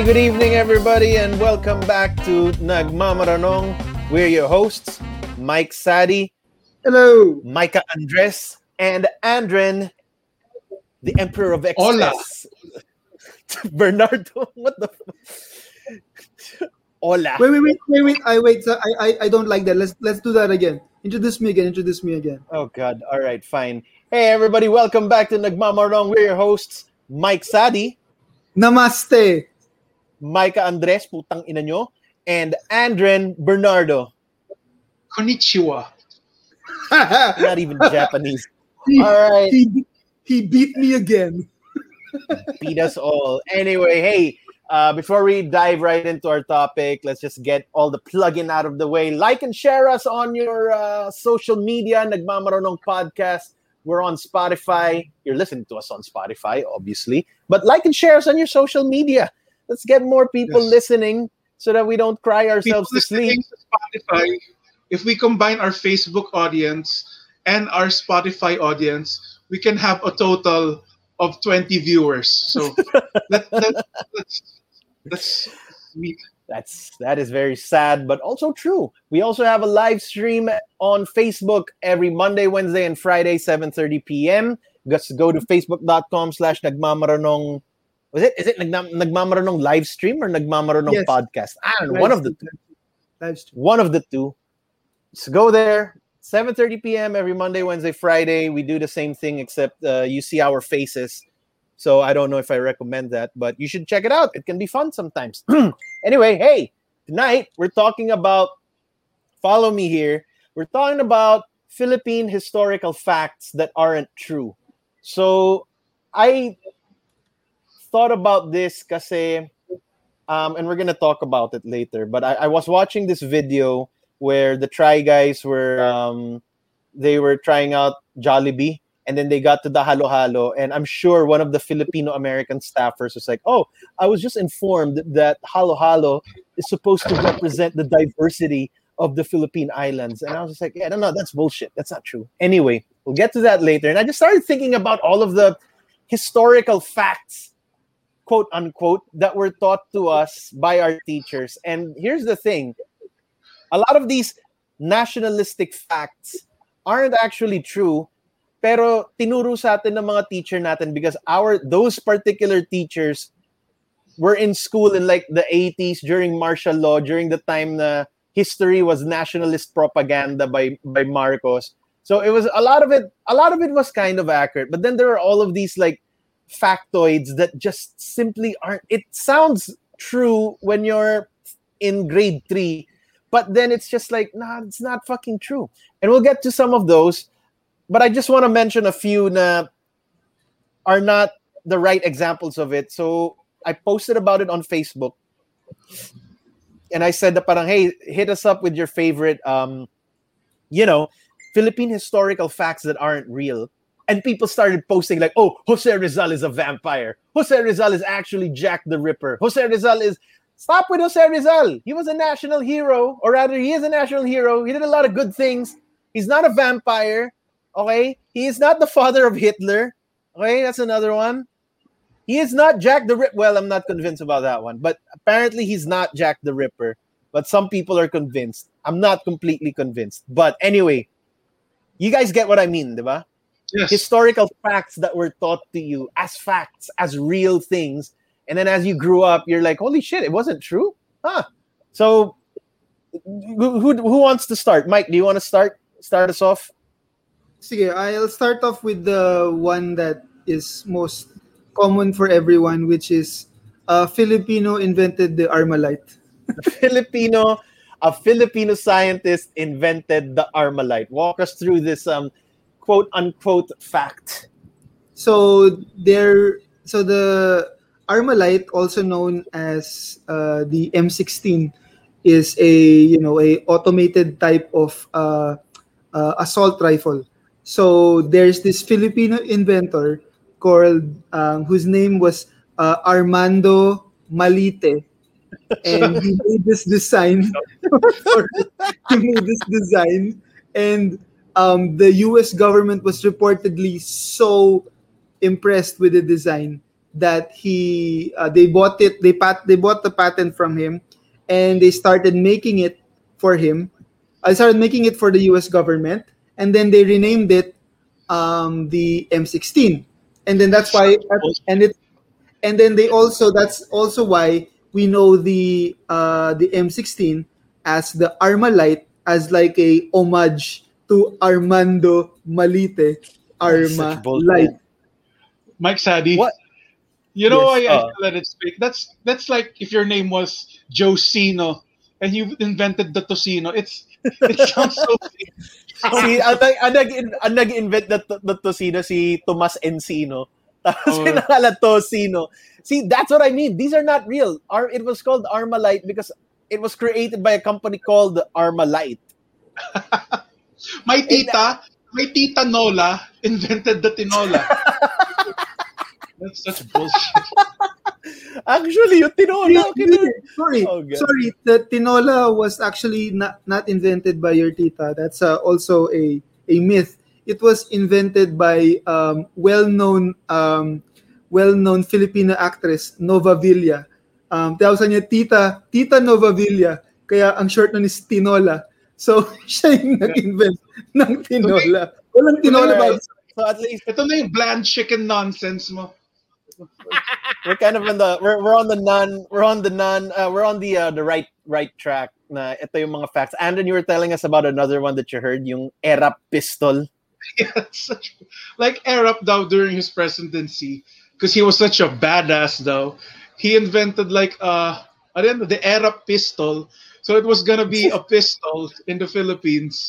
Good evening, everybody, and welcome back to Nagmamaranong. We're your hosts, Mike Sadi, Hello. Micah Andres, and Andren, the Emperor of Excess. Hola. Bernardo, what the? F- Hola. Wait, wait, wait, wait, wait. I wait. So I, I, I don't like that. Let's let's do that again. Introduce me again. Introduce me again. Oh God. All right, fine. Hey, everybody, welcome back to Nagmamaranong. We're your hosts, Mike Sadi, Namaste. Micah Andres, putang ina nyo, and Andren Bernardo. Konnichiwa. Not even Japanese. he, All right. he, he beat me again. beat us all. Anyway, hey, uh, before we dive right into our topic, let's just get all the plug-in out of the way. Like and share us on your uh, social media, Nagmamaronong Podcast. We're on Spotify. You're listening to us on Spotify, obviously. But like and share us on your social media. Let's get more people Yes. listening so that we don't cry People ourselves to sleep. to Spotify, if we combine our Facebook audience and our Spotify audience, we can have a total of 20 viewers. So let's, let's. That's that is very sad, but also true. We also have a live stream on Facebook every Monday, Wednesday, and Friday, 7:30 p.m. Just go to facebook.com slash nagmamaranong. Was it? Is it nagna- nagmamaranong live stream or nagmamaranong Yes. podcast? I don't know. One of the two. Live stream. One of the two. So go there. 7:30 p.m. every Monday, Wednesday, Friday. We do the same thing, except uh, you see our faces. So I don't know if I recommend that, but you should check it out. It can be fun sometimes. anyway, hey, tonight we're talking about. Follow me here. We're talking about Philippine historical facts that aren't true. So I thought about this kasi, um, and we're gonna talk about it later. But I, I was watching this video where the Try Guys were um, they were trying out Jollibee, and then they got to the Halo Halo, and I'm sure one of the Filipino American staffers was like, "Oh, I was just informed that Halo Halo is supposed to represent the diversity of the Philippine Islands," and I was like, "Yeah, no, no, that's bullshit. That's not true." Anyway, we'll get to that later, and I just started thinking about all of the historical facts quote unquote that were taught to us by our teachers. And here's the thing. A lot of these nationalistic facts aren't actually true pero tinuro sa atin ng mga teacher natin because our those particular teachers were in school in like the 80s during martial law during the time na history was nationalist propaganda by by Marcos. So it was a lot of it a lot of it was kind of accurate. But then there are all of these like factoids that just simply aren't it sounds true when you're in grade 3 but then it's just like nah it's not fucking true. And we'll get to some of those but i just want to mention a few na are not the right examples of it. So i posted about it on facebook and i said that parang hey hit us up with your favorite um you know philippine historical facts that aren't real and people started posting like, "Oh, Jose Rizal is a vampire. Jose Rizal is actually Jack the Ripper. Jose Rizal is stop with Jose Rizal. He was a national hero, or rather, he is a national hero. He did a lot of good things. He's not a vampire. Okay, he is not the father of Hitler. Okay, that's another one. He is not Jack the Ripper. Well, I'm not convinced about that one, but apparently he's not Jack the Ripper. But some people are convinced. I'm not completely convinced. But anyway, you guys get what I mean, diba? Yes. historical facts that were taught to you as facts, as real things. And then as you grew up, you're like, holy shit, it wasn't true? Huh. So who, who, who wants to start? Mike, do you want to start? Start us off? Sige, I'll start off with the one that is most common for everyone, which is uh, Filipino invented the Armalite. Filipino, a Filipino scientist invented the Armalite. Walk us through this um quote unquote fact. So there, so the Armalite, also known as uh, the M16, is a you know a automated type of uh, uh, assault rifle. So there's this Filipino inventor called um, whose name was uh, Armando Malite, and he made this design. he made this design, and um, the U.S. government was reportedly so impressed with the design that he uh, they bought it they pat they bought the patent from him and they started making it for him i started making it for the us government and then they renamed it um, the m16 and then that's why and it and then they also that's also why we know the uh, the m16 as the armalite as like a homage to armando malite arma light Mike Sadie. What? You know Yes, why I uh. feel that it's fake? That's that's like if your name was Josino and you invented the Tosino. It's it sounds so fake. si ang, nag- ang, nag ang nag-invent na to, na Tocino si Tomas Encino. Tapos Oh. pinangalan Tocino. See, that's what I mean. These are not real. Ar- it was called Armalite because it was created by a company called Armalite. My tita, my tita Nola invented the tinola. That's such bullshit. Actually, yung tinola. Really? Sorry, Oh, God. sorry. The tinola was actually not, not invented by your tita. That's uh, also a, a myth. It was invented by um, well-known um, well-known Filipino actress Nova Villa. Um, tawag sa niya Tita Tita Nova Villa. Kaya ang short nun is Tinola. So siya yung nag-invent ng tinola. Walang tinola ba? So at least Ito na yung bland chicken nonsense mo. we're kind of in the we're, we're on the non we're on the non uh, we're on the uh, the right right track na ito yung mga facts. And then you were telling us about another one that you heard, yung Erap pistol. Yeah, such, like Erap though during his presidency, because he was such a badass though. He invented like uh I don't know the Erap pistol. So it was gonna be a pistol in the Philippines.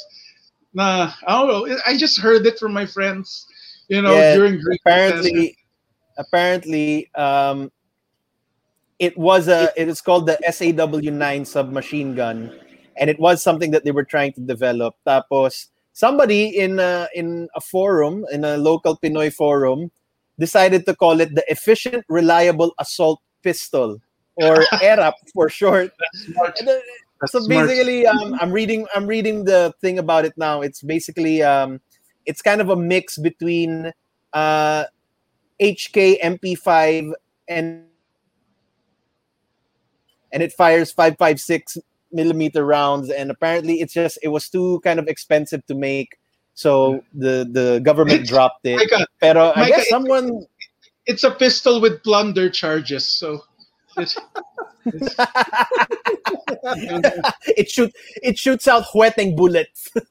Nah, I don't know. I just heard it from my friends, you know, Yeah, during Greek apparently apparently um it was a it is called the SAW9 submachine gun and it was something that they were trying to develop tapos somebody in a, in a forum in a local Pinoy forum decided to call it the efficient reliable assault pistol or ERAP for short That's so smart. basically um, i'm reading i'm reading the thing about it now it's basically um, it's kind of a mix between uh, hk mp5 and and it fires 556 millimeter rounds and apparently it's just it was too kind of expensive to make so the the government dropped it God, pero i Micah, guess it- someone it's a pistol with plunder charges. So it's, it shoot it shoots out jueteng bullets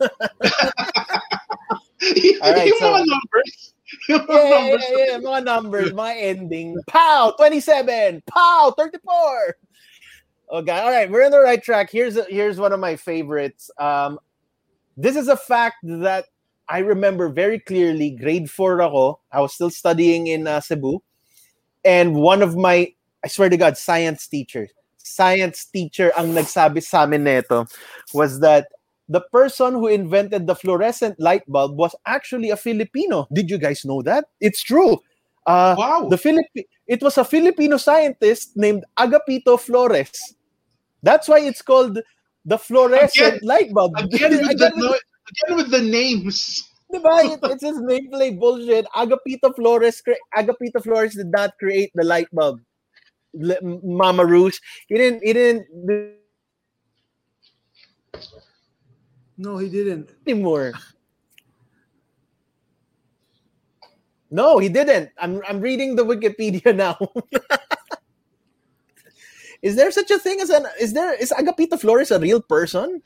All right, yung so- mga numbers. Yung Yeah, numbers. yeah, yeah. Mga numbers, mga ending. Pow! 27! Pow! 34! Okay, all right. We're on the right track. Here's here's one of my favorites. Um, this is a fact that I remember very clearly. Grade 4 ako. I was still studying in uh, Cebu. And one of my, I swear to God, science teacher, science teacher ang nagsabi sa amin neto was that the person who invented the fluorescent light bulb was actually a Filipino. Did you guys know that? It's true. Uh, Wow. the Philippi- it was a Filipino scientist named Agapito Flores. That's why it's called the fluorescent Again- light bulb. again, with the, Again with- no, again with the names. Diba? It- it's his nameplate bullshit. Agapito Flores, cre- Agapito Flores did not create the light bulb. Mama Rouge, he didn't. He didn't do No, he didn't. anymore. No, he didn't. I'm I'm reading the Wikipedia now. is there such a thing as an? Is there is Agapito Flores a real person?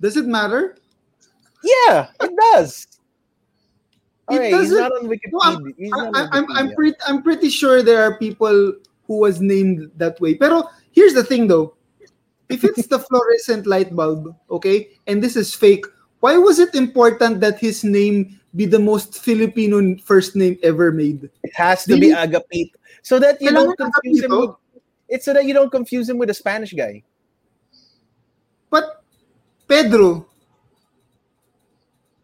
Does it matter? Yeah, it does. It Alright, he's doesn't- not on Wikipedia. No, I'm, He's I, not I, on I'm, I'm pretty I'm pretty sure there are people who was named that way. Pero here's the thing though. If it's the fluorescent light bulb, okay, and this is fake, why was it important that his name be the most Filipino first name ever made? It has to be Really? Agapito. So that you Kailangan don't confuse him with it's so that you don't confuse him with a Spanish guy. But Pedro,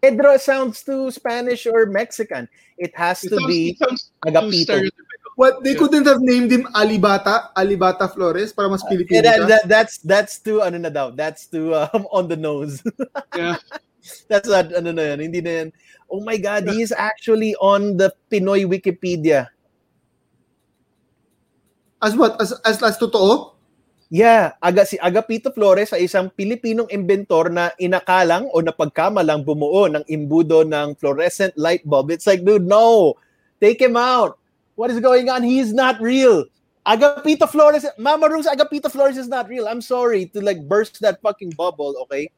Pedro sounds too Spanish or Mexican. It has It to sounds, be it sounds too Agapito. Stereotypical. what they Yeah. couldn't have named him Alibata, Alibata Flores para mas Yeah, Filipino that, siya? that, that's that's too ano na daw. That's too um, on the nose. Yeah. that's not ano na yan. Hindi na yan. Oh my god, he is actually on the Pinoy Wikipedia. As what? As, as, as totoo? Yeah, aga si Agapito Flores ay isang Pilipinong inventor na inakalang o napagkamalang bumuo ng imbudo ng fluorescent light bulb. It's like, dude, no. Take him out. What is going on? He is not real. Agapito Flores, Mama Rose, Agapito Flores is not real. I'm sorry to like burst that fucking bubble, okay?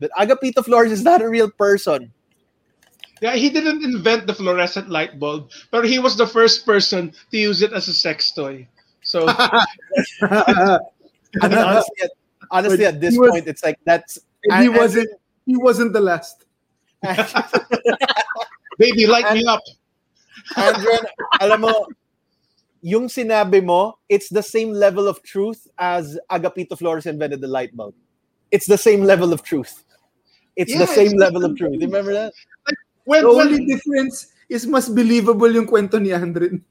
But Agapito Flores is not a real person. Yeah, he didn't invent the fluorescent light bulb, but he was the first person to use it as a sex toy. So I mean, honestly, at, honestly, at this was- point, it's like that's And he and- wasn't he wasn't the last. baby, light me up. Andren, alam mo, yung sinabi mo, it's the same level of truth as Agapito Flores invented the light bulb. It's the same level of truth. It's the same it's level same of truth. Remember that? When, The only difference is mas believable yung kwento ni Andren.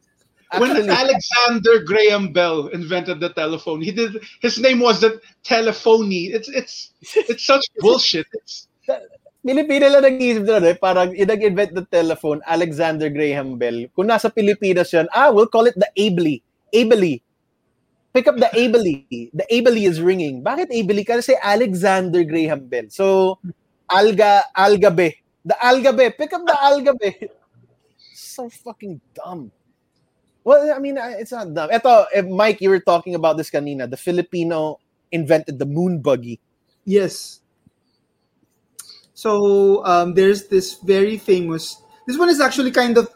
when Alexander Graham Bell invented the telephone, he did his name wasn't telephony. It's it's it's such bullshit. It's Pilipino lang nag-iisip doon eh. Parang yung nag-invent the telephone, Alexander Graham Bell. Kung nasa Pilipinas yun, ah, we'll call it the Ably. Ably. Pick up the Ably. The Ably is ringing. Bakit Ably? Kasi Alexander Graham Bell. So, Alga, Algabe. The Algabe. Pick up the Algabe. So fucking dumb. Well, I mean, it's not dumb. Ito, eh, Mike, you were talking about this kanina. The Filipino invented the moon buggy. Yes. So um, there's this very famous. This one is actually kind of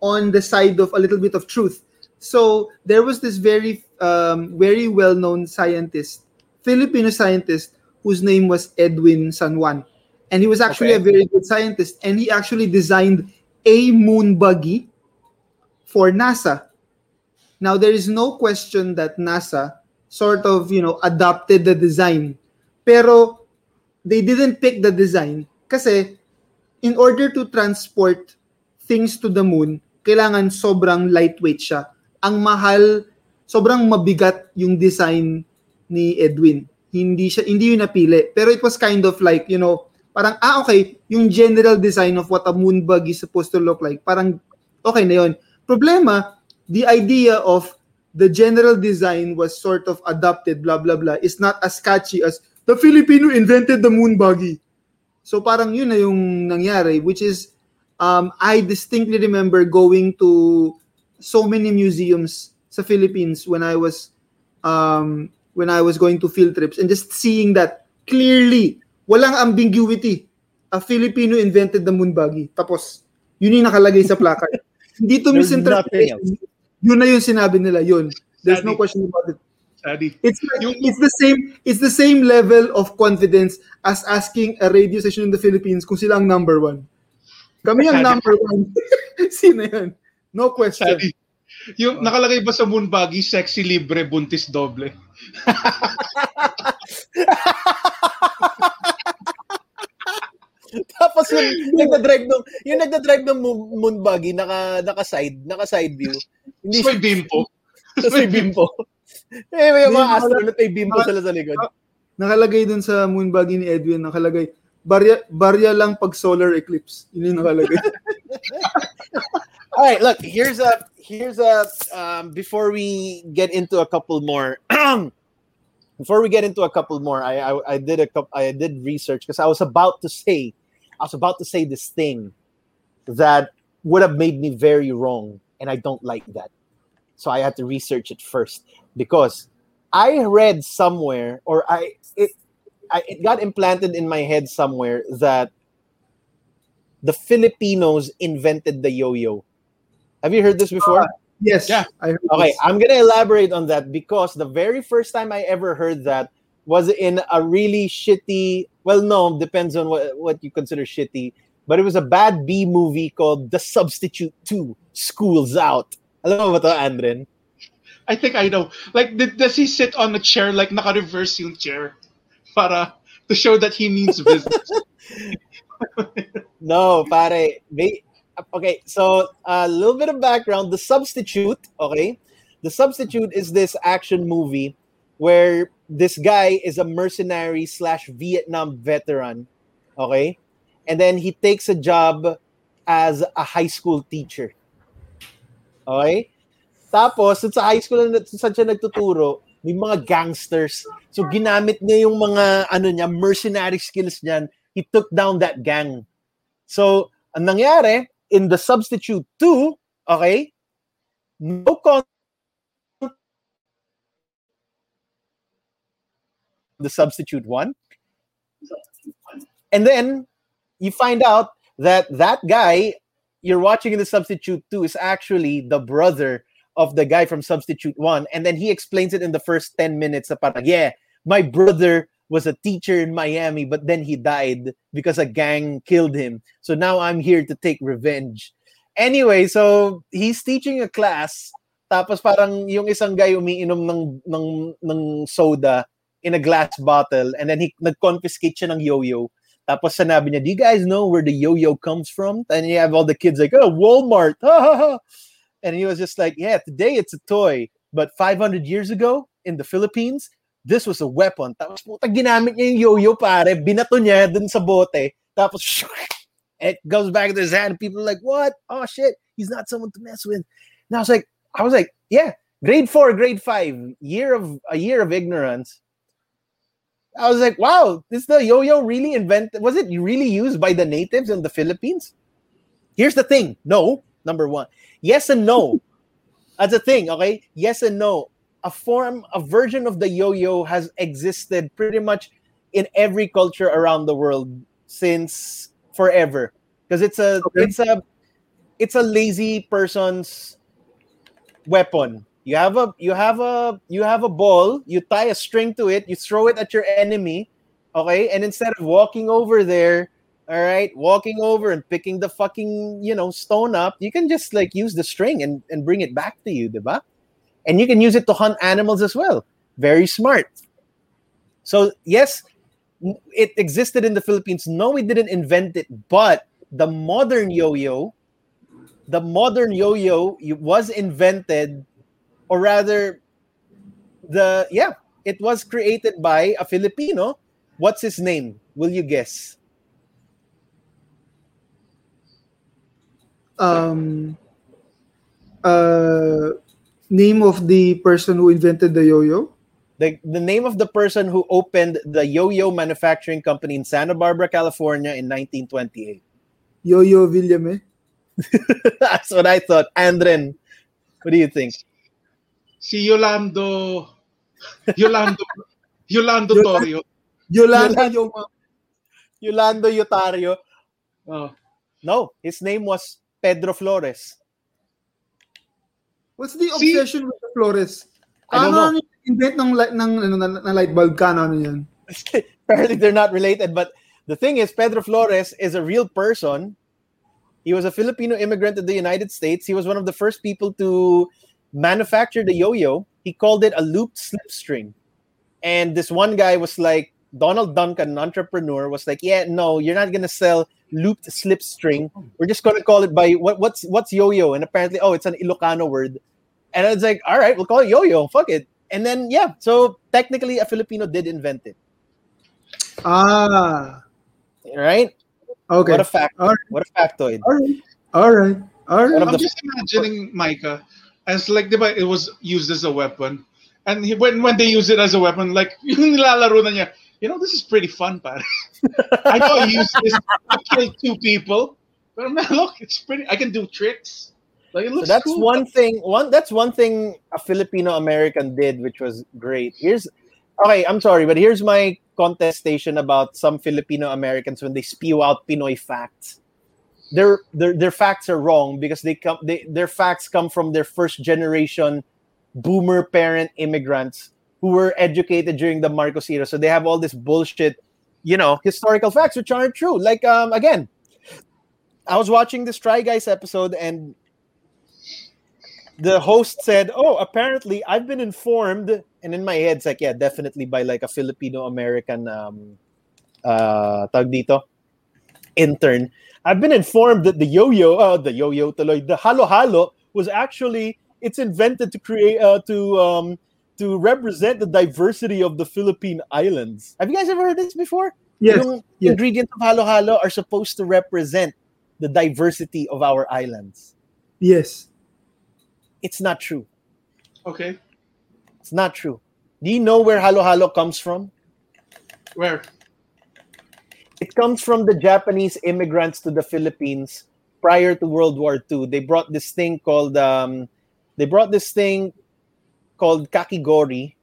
on the side of a little bit of truth. So there was this very, um, very well-known scientist, Filipino scientist, whose name was Edwin San Juan, and he was actually Okay. a very good scientist, and he actually designed a moon buggy for NASA. Now there is no question that NASA sort of, you know, adopted the design. Pero they didn't pick the design kasi in order to transport things to the moon, kailangan sobrang lightweight siya. Ang mahal, sobrang mabigat yung design ni Edwin. Hindi siya hindi yun napili. Pero it was kind of like, you know, parang ah okay, yung general design of what a moon bug is supposed to look like, parang okay na yun. Problema, the idea of the general design was sort of adopted, blah blah blah, is not as catchy as the Filipino invented the moon buggy. So parang yun na yung nangyari, which is um, I distinctly remember going to so many museums sa Philippines when I was um, when I was going to field trips and just seeing that clearly, walang ambiguity. A Filipino invented the moon buggy. Tapos, yun yung nakalagay sa placard. Hindi to misinterpretation. Yun na yung sinabi nila, yun. There's no question about it. Sadie. It's like, Yung- it's the same it's the same level of confidence as asking a radio station in the Philippines kung sila ang number one. Kami ang number one. Sino yan? No question. Sadie. Yung nakalagay ba sa moon buggy, sexy libre, buntis doble? Tapos yung nagda-drive ng yung nagda-drive ng moon, buggy naka naka side, naka side view. Hindi may bimpo. Tapos may bimpo. Eh, may mga astronaut may bimpo sila sa likod. Nakalagay dun sa moon buggy ni Edwin, nakalagay, barya, barya lang pag solar eclipse. Yun yung nakalagay. All right, look, here's a here's a um, before we get into a couple more before we get into a couple more, I I, I did a couple I did research because I was about to say I was about to say this thing that would have made me very wrong, and I don't like that. So I had to research it first because I read somewhere or I it I, it got implanted in my head somewhere that the Filipinos invented the yo-yo. Have you heard this before? Uh, yes. Yeah. I heard Okay, this. I'm gonna elaborate on that because the very first time I ever heard that was in a really shitty. Well, no, depends on what what you consider shitty. But it was a bad B movie called The Substitute Two: School's Out. Alam mo ba to, Andren? I think I know. Like, did, does he sit on a chair, like, naka-reverse yung chair? Para, to show that he means business. No, pare. They, okay, so a little bit of background. The Substitute, okay? The Substitute is this action movie where this guy is a mercenary slash Vietnam veteran, okay? And then he takes a job as a high school teacher. Okay? Tapos, sa high school saan siya nagtuturo, may mga gangsters. So, ginamit niya yung mga, ano niya, mercenary skills niyan. He took down that gang. So, ang nangyari, in the substitute 2, okay, no con the substitute one. And then you find out that that guy you're watching in the substitute two is actually the brother of the guy from substitute one. And then he explains it in the first 10 minutes. Parang, yeah, my brother was a teacher in Miami, but then he died because a gang killed him. So now I'm here to take revenge. Anyway, so he's teaching a class. Tapos parang yung isang guy umiinom ng, ng, ng soda in a glass bottle and then he nag-confiscate siya ng yo-yo. Tapos sanabi niya, do you guys know where the yo-yo comes from? And you have all the kids like, oh, Walmart. and he was just like, yeah, today it's a toy. But 500 years ago in the Philippines, this was a weapon. Tapos puta, ginamit niya yung yo-yo pare, binato niya dun sa bote. Tapos it goes back to his hand. People are like, what? Oh shit, he's not someone to mess with. And I was like, I was like, yeah, grade four, grade five, year of a year of ignorance. I was like, wow, is the yo-yo really invented? Was it really used by the natives in the Philippines? Here's the thing. No, number one. Yes and no. That's a thing, okay? Yes and no. A form, a version of the yo-yo has existed pretty much in every culture around the world since forever. Because it's a okay. it's a it's a lazy person's weapon you have a you have a you have a ball, you tie a string to it, you throw it at your enemy, okay? And instead of walking over there, all right, walking over and picking the fucking, you know, stone up, you can just like use the string and, and bring it back to you, diba? And you can use it to hunt animals as well. Very smart. So, yes, it existed in the Philippines. No, we didn't invent it, but the modern yo-yo, the modern yo-yo was invented or rather the yeah it was created by a filipino what's his name will you guess um uh name of the person who invented the yo-yo the, the name of the person who opened the yo-yo manufacturing company in Santa Barbara, California in 1928. Yoyoy Villame. That's what I thought. Andren, what do you think? Si Yolando Yolando Yolando Torio. Yolanda yung Yolando Yotario. Oh. No, his name was Pedro Flores. What's the obsession with the Flores? I don't know. invent ng, ng, ng, ng, light bulb ka, ano yan? Apparently they're not related, but the thing is, Pedro Flores is a real person. He was a Filipino immigrant to the United States. He was one of the first people to manufactured a yo-yo. He called it a looped slipstring. And this one guy was like, Donald Duncan, an entrepreneur, was like, "Yeah, no, you're not gonna sell looped slipstring. We're just gonna call it by what, what's what's yo-yo." And apparently, oh, it's an Ilocano word. And I was like, "All right, we'll call it yo-yo. Fuck it." And then yeah, so technically, a Filipino did invent it. Ah, right. Okay. What a fact! Right. What a factoid! All right. All right. All right. I'm just imagining Micah as like, diba, it was used as a weapon. And he, when when they use it as a weapon, like yung nilalaro na niya, you know, this is pretty fun, pare. I know I use this to kill two people, but man, look, it's pretty. I can do tricks. Like it looks so that's cool. one thing. One that's one thing a Filipino American did, which was great. Here's okay. I'm sorry, but here's my contestation about some Filipino Americans when they spew out Pinoy facts their their their facts are wrong because they come they, their facts come from their first generation boomer parent immigrants who were educated during the Marcos era. So they have all this bullshit, you know, historical facts which aren't true. Like um again, I was watching this Try Guys episode and the host said, "Oh, apparently I've been informed." And in my head, it's like, yeah, definitely by like a Filipino American um uh tag dito intern I've been informed that the yo-yo, uh, the yo-yo, the halo-halo was actually it's invented to create uh, to um, to represent the diversity of the Philippine Islands. Have you guys ever heard this before? Yes. Yung yes. ingredients of halo-halo are supposed to represent the diversity of our islands. Yes. It's not true. Okay. It's not true. Do you know where halo halo comes from? Where? It comes from the Japanese immigrants to the Philippines prior to World War II. They brought this thing called um, they brought this thing called kakigori,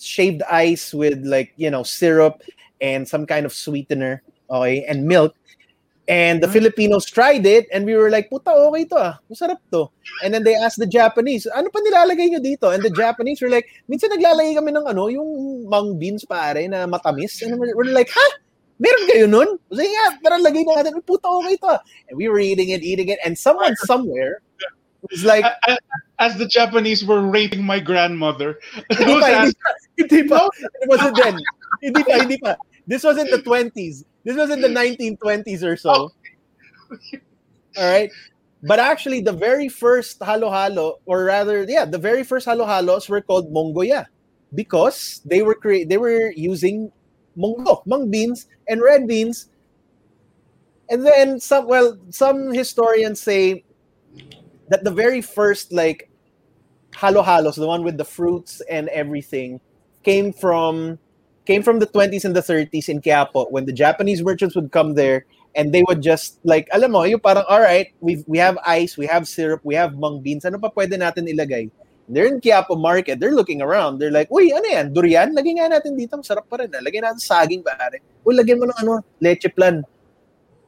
shaved ice with like you know syrup and some kind of sweetener, okay, and milk. And the Hmm. Filipinos tried it, and we were like, "Puta, okay to ah, masarap to." And then they asked the Japanese, "Ano pa nilalagay nyo dito?" And the Japanese were like, "Minsan naglalagay kami ng ano, yung mung beans pare na matamis." And we're, we're like, "Ha? Meron kayo nun?" Nga, pero lagay na natin, "Puta, okay to." ah." And we were eating it, eating it, and someone somewhere was like, I- as the Japanese were raping my grandmother. Hindi pa, hindi pa. Hindi pa. It wasn't then. Hindi pa, hindi pa. This was in the 20s. This was in the 1920s or so. All right. But actually, the very first halo halo, or rather, yeah, the very first halo halos were called mongoya because they were create they were using mongo, mung beans and red beans. And then some well, some historians say that the very first like halo halos, the one with the fruits and everything, came from came from the 20s and the 30s in Quiapo when the Japanese merchants would come there and they would just like alam mo yung parang all right we we have ice we have syrup we have mung beans ano pa pwede natin ilagay they're in Quiapo market. They're looking around. They're like uy ano yan? Durian? Lagyan nga natin dito. Masarap pa rin ah. lagyan natin saging pare. Uy lagyan mo ng ano leche plan.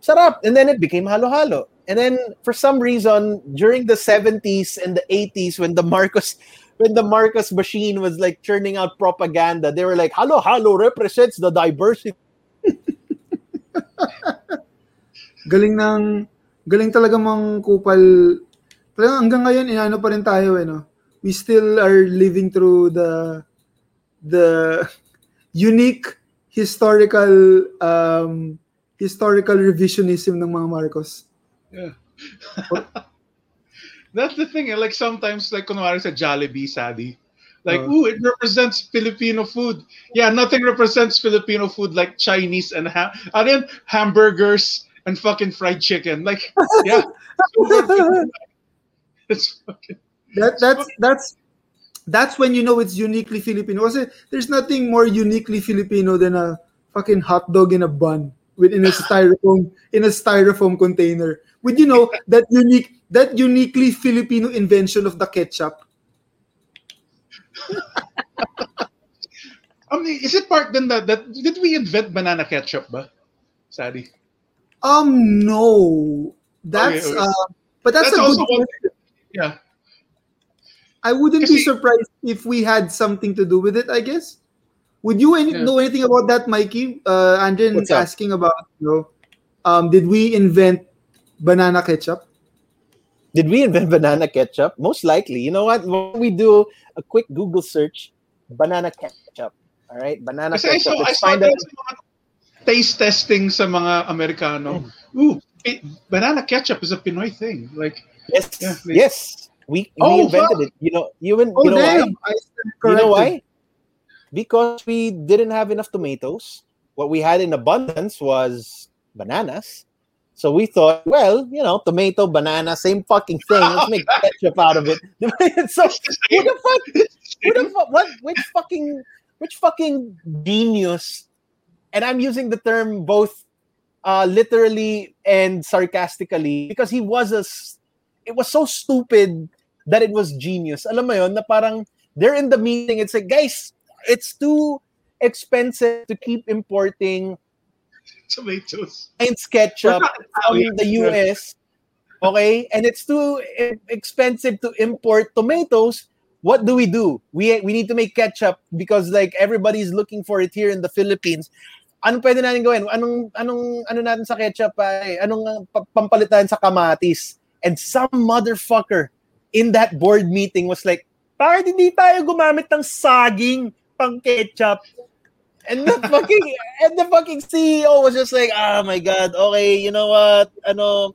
Sarap. And then it became halo-halo. And then for some reason during the 70s and the 80s when the Marcos when the Marcos machine was like churning out propaganda they were like halo halo represents the diversity. Galing ng galing talaga mang kupal. Talagang hanggang ngayon inaano pa rin tayo eh no. We still are living through the the unique historical um historical revisionism ng mga Marcos. Yeah. That's the thing. eh, Like sometimes, like kunwari sa Jollibee, Sadi. Like, Uh. ooh, it represents Filipino food. Yeah, nothing represents Filipino food like Chinese and ha- and then hamburgers and fucking fried chicken. Like, yeah, it's fucking That that's that's that's when you know it's uniquely Filipino. Kasi there's nothing more uniquely Filipino than a fucking hot dog in a bun within a styrofoam in a styrofoam container. With you know that unique that uniquely Filipino invention of the ketchup. I mean, is it part then that that did we invent banana ketchup, ba? Sadi. Um no. That's Okay, okay. uh but that's, That's a good one question. Yeah. I wouldn't be surprised if we had something to do with it, I guess. Would you any, Yeah. know anything about that, Mikey? Uh, Andren What's up? asking about, you know, um, did we invent banana ketchup? Did we invent banana ketchup? Most likely. You know what? When we do a quick Google search, banana ketchup. All right, banana Kasi I ketchup. saw, I Let's saw find out. mga taste testing sa mga Amerikano. Mm. Ooh, pi- banana ketchup is a Pinoy thing. Like, Yes, Yeah, they- yes. We, we Oh, invented it. You know, even, Oh, you know why? damn! Stand You know why? Because we didn't have enough tomatoes. What we had in abundance was bananas. So we thought, well, you know, tomato, banana, same fucking thing. Let's make ketchup out of it. so who the fuck? Who the fuck? What? Which fucking? Which fucking genius? And I'm using the term both uh, literally and sarcastically because he was a. It was so stupid that it was genius. Alam mo yon na parang they're in the meeting. It's like, guys, it's too expensive to keep importing tomatoes. and ketchup from the US. Okay, and it's too expensive to import tomatoes. What do we do? We we need to make ketchup because like everybody's looking for it here in the Philippines. Anong pwede natin gawin? Anong anong ano natin sa ketchup ay anong uh, pa- pampalitan sa kamatis? And some motherfucker in that board meeting was like, "Bakit hindi tayo gumamit ng saging pang ketchup?" And the fucking and the fucking CEO was just like, "Oh my god, okay, you know what? Ano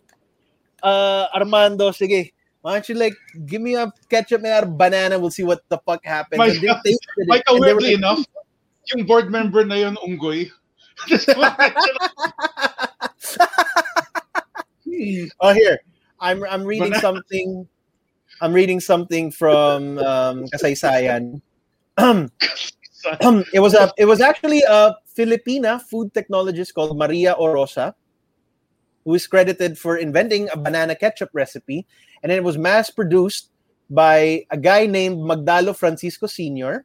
uh Armando, sige. Why don't you like give me a ketchup and a banana, we'll see what the fuck happens." My and God. Like, weirdly like, enough, yung board member na yun, Unggoy. Hmm. oh here i'm i'm reading Banana. something I'm reading something from um, Kasaysayan. it was a it was actually a Filipina food technologist called Maria Orosa who is credited for inventing a banana ketchup recipe and it was mass produced by a guy named Magdalo Francisco Sr.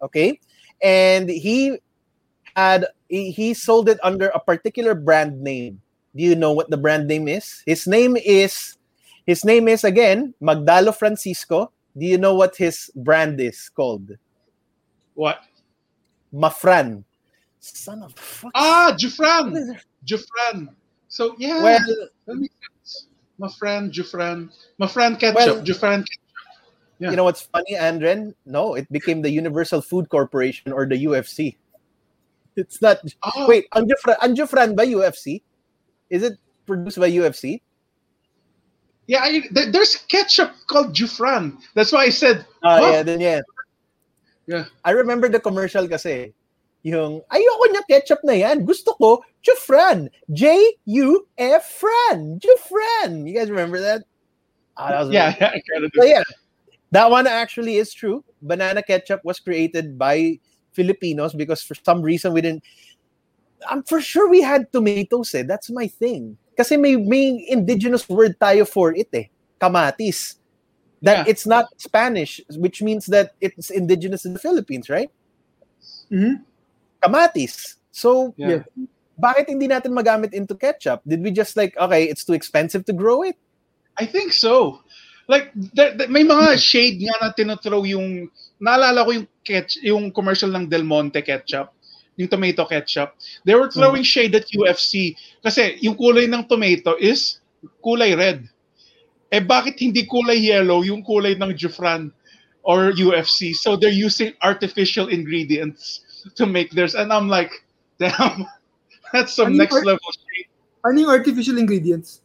Okay? And he had he, he sold it under a particular brand name. Do you know what the brand name is? His name is his name is again Magdalo Francisco. Do you know what his brand is called? What? Mafran. Son of fuck. Ah, Jufran. Jufran. So yeah. Well, that makes sense. Mafran, Jufran. Mafran ketchup. Well- Jufran ketchup. Yeah. you know what's funny, Andren? No, it became the Universal Food Corporation or the UFC. It's not. Oh, Wait, ang Jufran, ang Jufran UFC? Is it produced by UFC? Yeah, I, there- there's ketchup called Jufran. That's why I said, Ah, Huh? yeah, then yeah. Yeah. I remember the commercial kasi. Yung, ayoko niya ketchup na yan. Gusto ko, Jufran. J-U-F-Fran. Jufran. You guys remember that? Ah, that was yeah, yeah, I kind of So yeah, that one actually is true. Banana ketchup was created by Filipinos because for some reason we didn't. I'm for sure we had tomatoes. Eh. That's my thing. Kasi may may indigenous word tayo for it eh. Kamatis. That Yeah. it's not Spanish, which means that it's indigenous in the Philippines, right? Mhm. Kamatis. So Yeah. bakit hindi natin magamit into ketchup? Did we just like okay, it's too expensive to grow it? I think so. Like, there, there- may mga shade nga na tinothrow yung, naalala ko yung, ketch, yung commercial ng Del Monte ketchup, yung tomato ketchup. They were throwing shade at UFC kasi yung kulay ng tomato is kulay red. Eh bakit hindi kulay yellow yung kulay ng Jufran or UFC? So they're using artificial ingredients to make theirs. And I'm like, damn, that's some Ano next art- level shade. Ano yung artificial ingredients?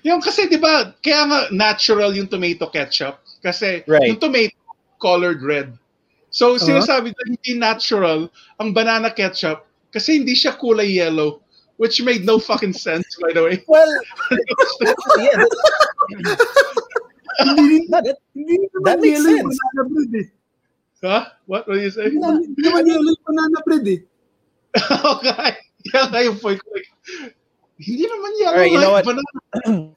Yung kasi 'di ba, kaya nga natural yung tomato ketchup kasi Right. yung tomato colored red. So Uh-huh. sinasabi na hindi natural ang banana ketchup kasi hindi siya kulay yellow which made no fucking sense by the way. Well, yeah, that, that, that- hindi naman That makes sense. banana bread eh. Huh? What what do you say? Hindi naman, yellow yung banana bread eh. okay. Kaya nga yung point ko hindi naman yellow Alright, you know what? banana.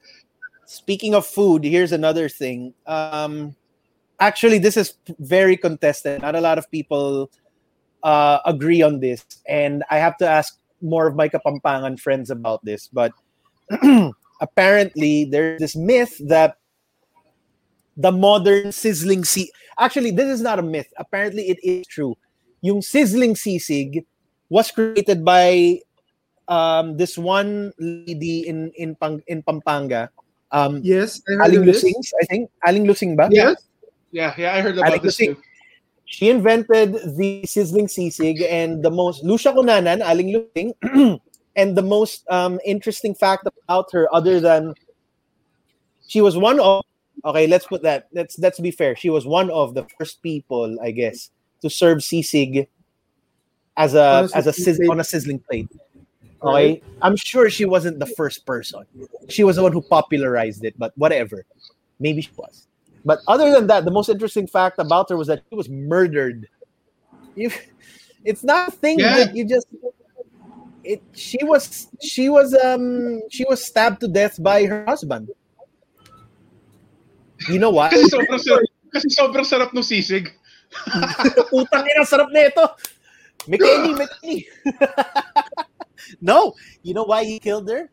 speaking of food, here's another thing. Um, actually, this is very contested. Not a lot of people uh, agree on this, and I have to ask more of my Kapampangan friends about this. But apparently, there's this myth that the modern sizzling sea. Actually, this is not a myth. Apparently, it is true. Yung sizzling sisig was created by um, this one lady in in Pang, in Pampanga. Um, Yes, I Aling this. I think. Aling Lusing ba? Yes. Yeah, yeah, I heard about like this too. She invented the sizzling sisig and the most Lucia Cunanan, Aling Luting, and the most um, interesting fact about her, other than she was one of okay, let's put that. Let's let's be fair. She was one of the first people, I guess, to serve sisig as a On as a sizzling sizz, on a sizzling plate. Okay, I'm sure she wasn't the first person. She was the one who popularized it, but whatever. Maybe she was. But other than that, the most interesting fact about her was that she was murdered. You, it's not a thing Yeah. that you just. It. She was. She was. Um. She was stabbed to death by her husband. You know why? Kasi sobrang sarap, kasi sobrang sarap ng sisig. Utang ina, sarap na ito. McKinney, McKinney. no, you know why he killed her?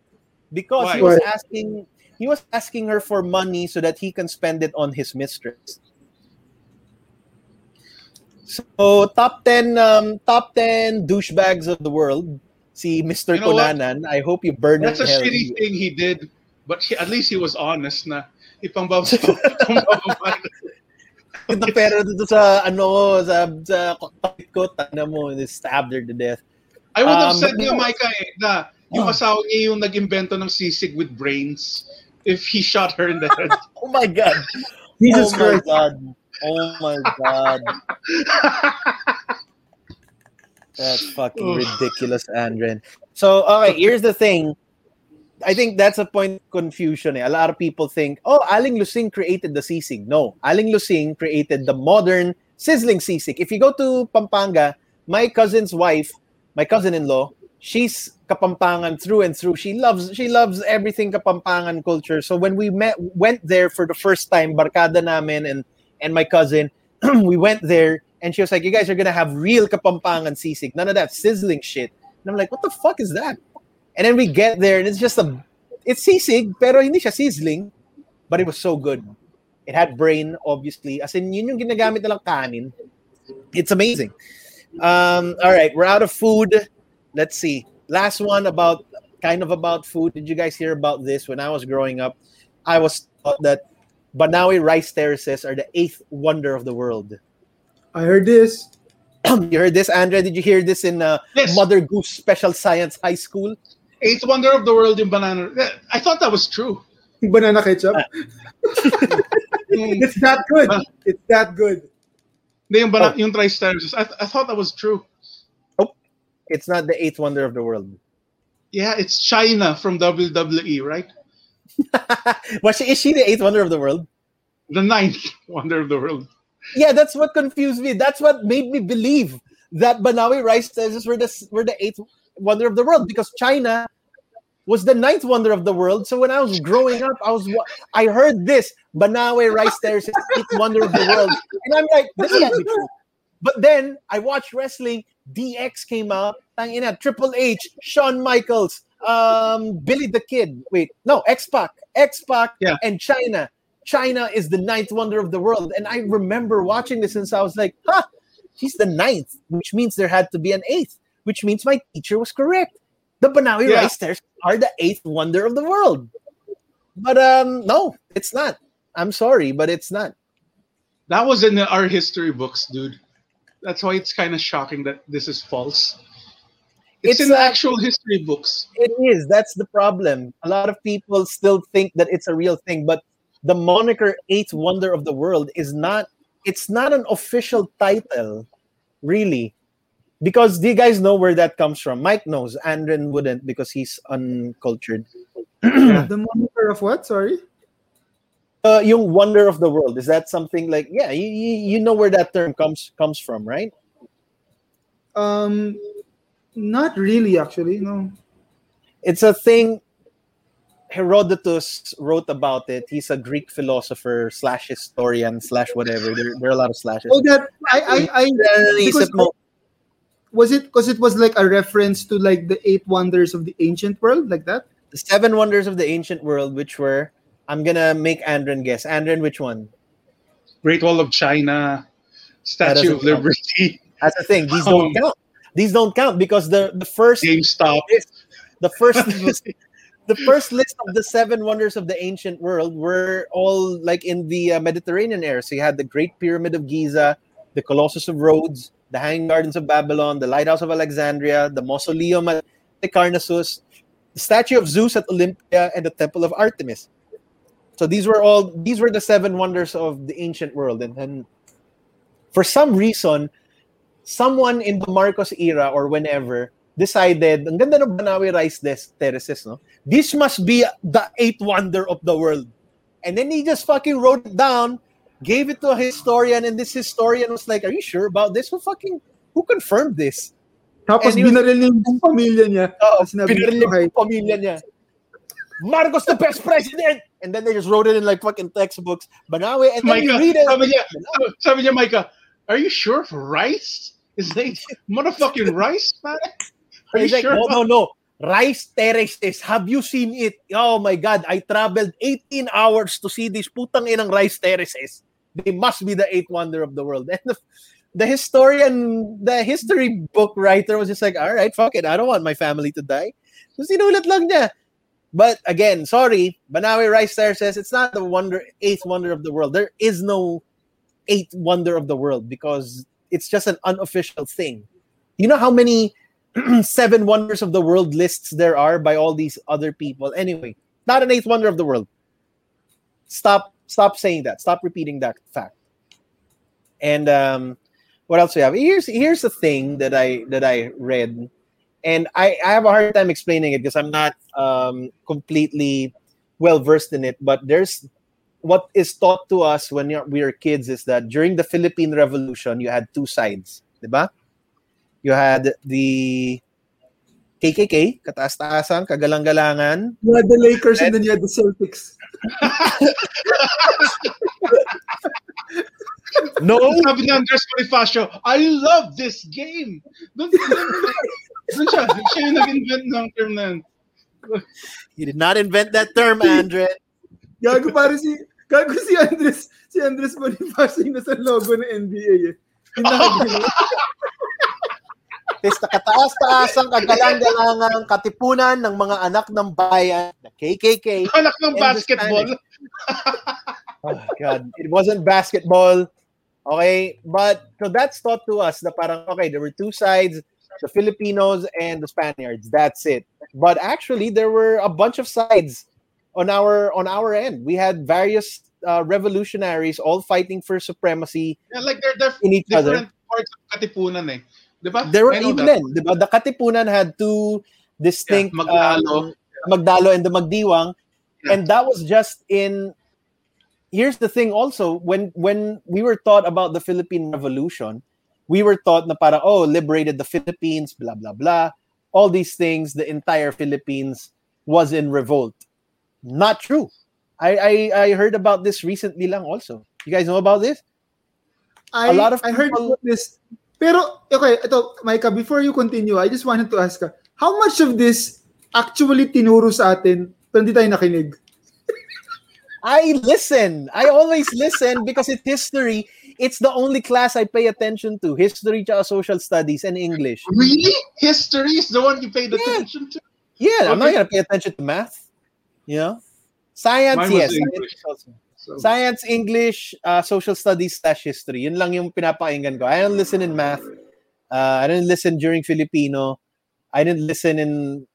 Because he was asking he was asking her for money so that he can spend it on his mistress. So top 10 um top 10 douchebags of the world. See Mr. You know what? I hope you burn That's a hell. shitty thing he did, but he, at least he was honest na ipangbaba ipangbaba- Ito pero dito sa ano sa sa cockpit ko tanda mo stabbed her to death. I would have Um, said no. Micah, eh, na yung Oh. asawa niya yung nag-invento ng sisig with brains if he shot her in the head. Oh my god. Jesus oh Christ. my god. Oh my god. That's fucking Ugh. ridiculous, Andren. So, all right, here's the thing. I think that's a point of confusion. Eh. A lot of people think, oh, Aling Lusing created the sisig. No, Aling Lusing created the modern sizzling sisig. If you go to Pampanga, my cousin's wife, my cousin-in-law, she's Kapampangan through and through. She loves she loves everything Kapampangan culture. So when we met went there for the first time, barkada namin and and my cousin, we went there and she was like, "You guys are gonna have real Kapampangan sisig, none of that sizzling shit." And I'm like, "What the fuck is that?" And then we get there and it's just a it's sisig pero hindi siya sizzling, but it was so good. It had brain obviously. As in yun yung ginagamit nilang kanin. It's amazing. Um, all right, we're out of food. Let's see. Last one about kind of about food. Did you guys hear about this when I was growing up? I was taught that Banaue rice terraces are the eighth wonder of the world. I heard this. you heard this, Andre? Did you hear this in uh, Yes. Mother Goose Special Science High School? Eighth wonder of the world, in banana. I thought that was true. Banana ketchup. It's that good. Ah. It's that good. hindi, yung, bana- Oh. yung triceratops. I, I thought that was true. It's not the eighth wonder of the world. Yeah, it's Chyna from WWE, right? Was she, is she the eighth wonder of the world? The ninth wonder of the world. Yeah, that's what confused me. That's what made me believe that Banaue rice terraces were the were the eighth wonder of the world because Chyna was the ninth wonder of the world. So when I was growing up, I was wa- I heard this Banaue rice terraces eighth wonder of the world, and I'm like, this can't be true. But then I watched wrestling. DX came out. Tangina, Triple H, Shawn Michaels, um, Billy the Kid. Wait, no, X Pac, X Pac, Yeah. and Chyna. Chyna is the ninth wonder of the world. And I remember watching this since I was like, huh, he's the ninth, which means there had to be an eighth, which means my teacher was correct. The Banaue Yeah. rice terraces are the eighth wonder of the world. But um, no, it's not. I'm sorry, but it's not. That was in our history books, dude. That's why it's kind of shocking that this is false. It's, It's in the a- actual history books. It is. That's the problem. A lot of people still think that it's a real thing, but the moniker eighth wonder of the world is not it's not an official title, really. Because do you guys know where that comes from? Mike knows. Andren wouldn't because he's uncultured. The moniker of what? Sorry. Uh, yung wonder of the world is that something like yeah you, you, you know where that term comes comes from right Um, not really. Actually, no. it's a thing herodotus wrote about it he's a greek philosopher slash historian slash whatever there, there are a lot of slashes Oh, that I I, I because was it because it was like a reference to like the eight wonders of the ancient world, like that. the seven wonders of the ancient world which were i'm gonna make andren guess andren which one Great Wall of China, Statue of doesn't count. Liberty, that's the thing these don't count these don't count because the the first GameStop. the first list, the first list of the seven wonders of the ancient world were all like in the uh, Mediterranean area. So you had the Great Pyramid of Giza, the Colossus of Rhodes, the Hanging Gardens of Babylon, the Lighthouse of Alexandria, the Mausoleum at the Carnassus, the statue of Zeus at Olympia, and the Temple of Artemis. So these were all these were the seven wonders of the ancient world, and then for some reason, someone in the Marcos era or whenever decided, ang ganda ng Banaue rice des- terraces, no? This must be the eighth wonder of the world. And then he just fucking wrote it down, gave it to a historian, and this historian was like, are you sure about this? Who fucking, who confirmed this? Tapos And he was- binaril niya yung pamilya niya. Oo, sinabi niya, yung pamilya niya. Marcos the best president! And then they just wrote it in like fucking textbooks. Banaue, and then you Micah, read it. sabi niya, sabi niya, Micah, are you sure for rice? Is they motherfucking rice, man? Are you like, sure? no, about- no, no. Rice terraces. Have you seen it? Oh my God. I traveled 18 hours to see these putang inang rice terraces. They must be the eighth wonder of the world. And the, the historian, the history book writer was just like, all right, fuck it. I don't want my family to die. So sinulat lang niya. But again, sorry, Banaue Rice terraces, says it's not the wonder, eighth wonder of the world. There is no eighth wonder of the world because it's just an unofficial thing. You know how many seven wonders of the world lists there are by all these other people. Anyway, not an eighth wonder of the world. Stop stop saying that. Stop repeating that fact. And um what else we have? Here's here's the thing that I that I read. And I, I have a hard time explaining it because I'm not um, completely well versed in it. But there's what is taught to us when you're, we are kids is that during the Philippine Revolution, you had two sides, diba? You had the KKK, kataas-taasan, kagalang-galangan. You had the Lakers and, and then you had the Celtics. no. Sabi ni Andres Bonifacio, I love this game. Doon siya, siya yung nag-invent ng term na yun. He did not invent that term, Andre. Gago pare si Gago si Andres si Andres Bonifacio yung nasa logo ng NBA eh. Hinagin. Tis nakataas-taas ang kagalang-galangang katipunan ng mga anak ng bayan, the KKK. Anak ng basketball. oh God, it wasn't basketball. Okay, but so that's taught to us that parang okay, there were two sides, the Filipinos and the Spaniards. That's it. But actually, there were a bunch of sides on our on our end. We had various uh, revolutionaries all fighting for supremacy. Yeah, like they're, they're in each different other. parts of Katipunan eh. Diba? There were I even then, diba? The Katipunan had two distinct Yeah, Magdalo. um, Magdalo and the Magdiwang, Yeah. and that was just in. Here's the thing. Also, when when we were taught about the Philippine Revolution, we were taught na para oh liberated the Philippines, blah blah blah, all these things. The entire Philippines was in revolt. Not true. I I, I heard about this recently lang also. You guys know about this? I, A lot of I heard people- about this. Pero, okay, ito, Micah, before you continue, I just wanted to ask ka, how much of this actually tinuro sa atin pero hindi tayo nakinig? I listen. I always listen because it's history. It's the only class I pay attention to. History, tsaka social studies, and English. Really? History is the one you paid Yeah. attention to? Yeah, I'm not gonna pay attention to math. You know, science, yes. English. Science. So, Science, English, uh, social studies slash history. Yun lang yung pinapakinggan ko. I don't listen in math. Uh, I didn't listen during Filipino. I didn't listen in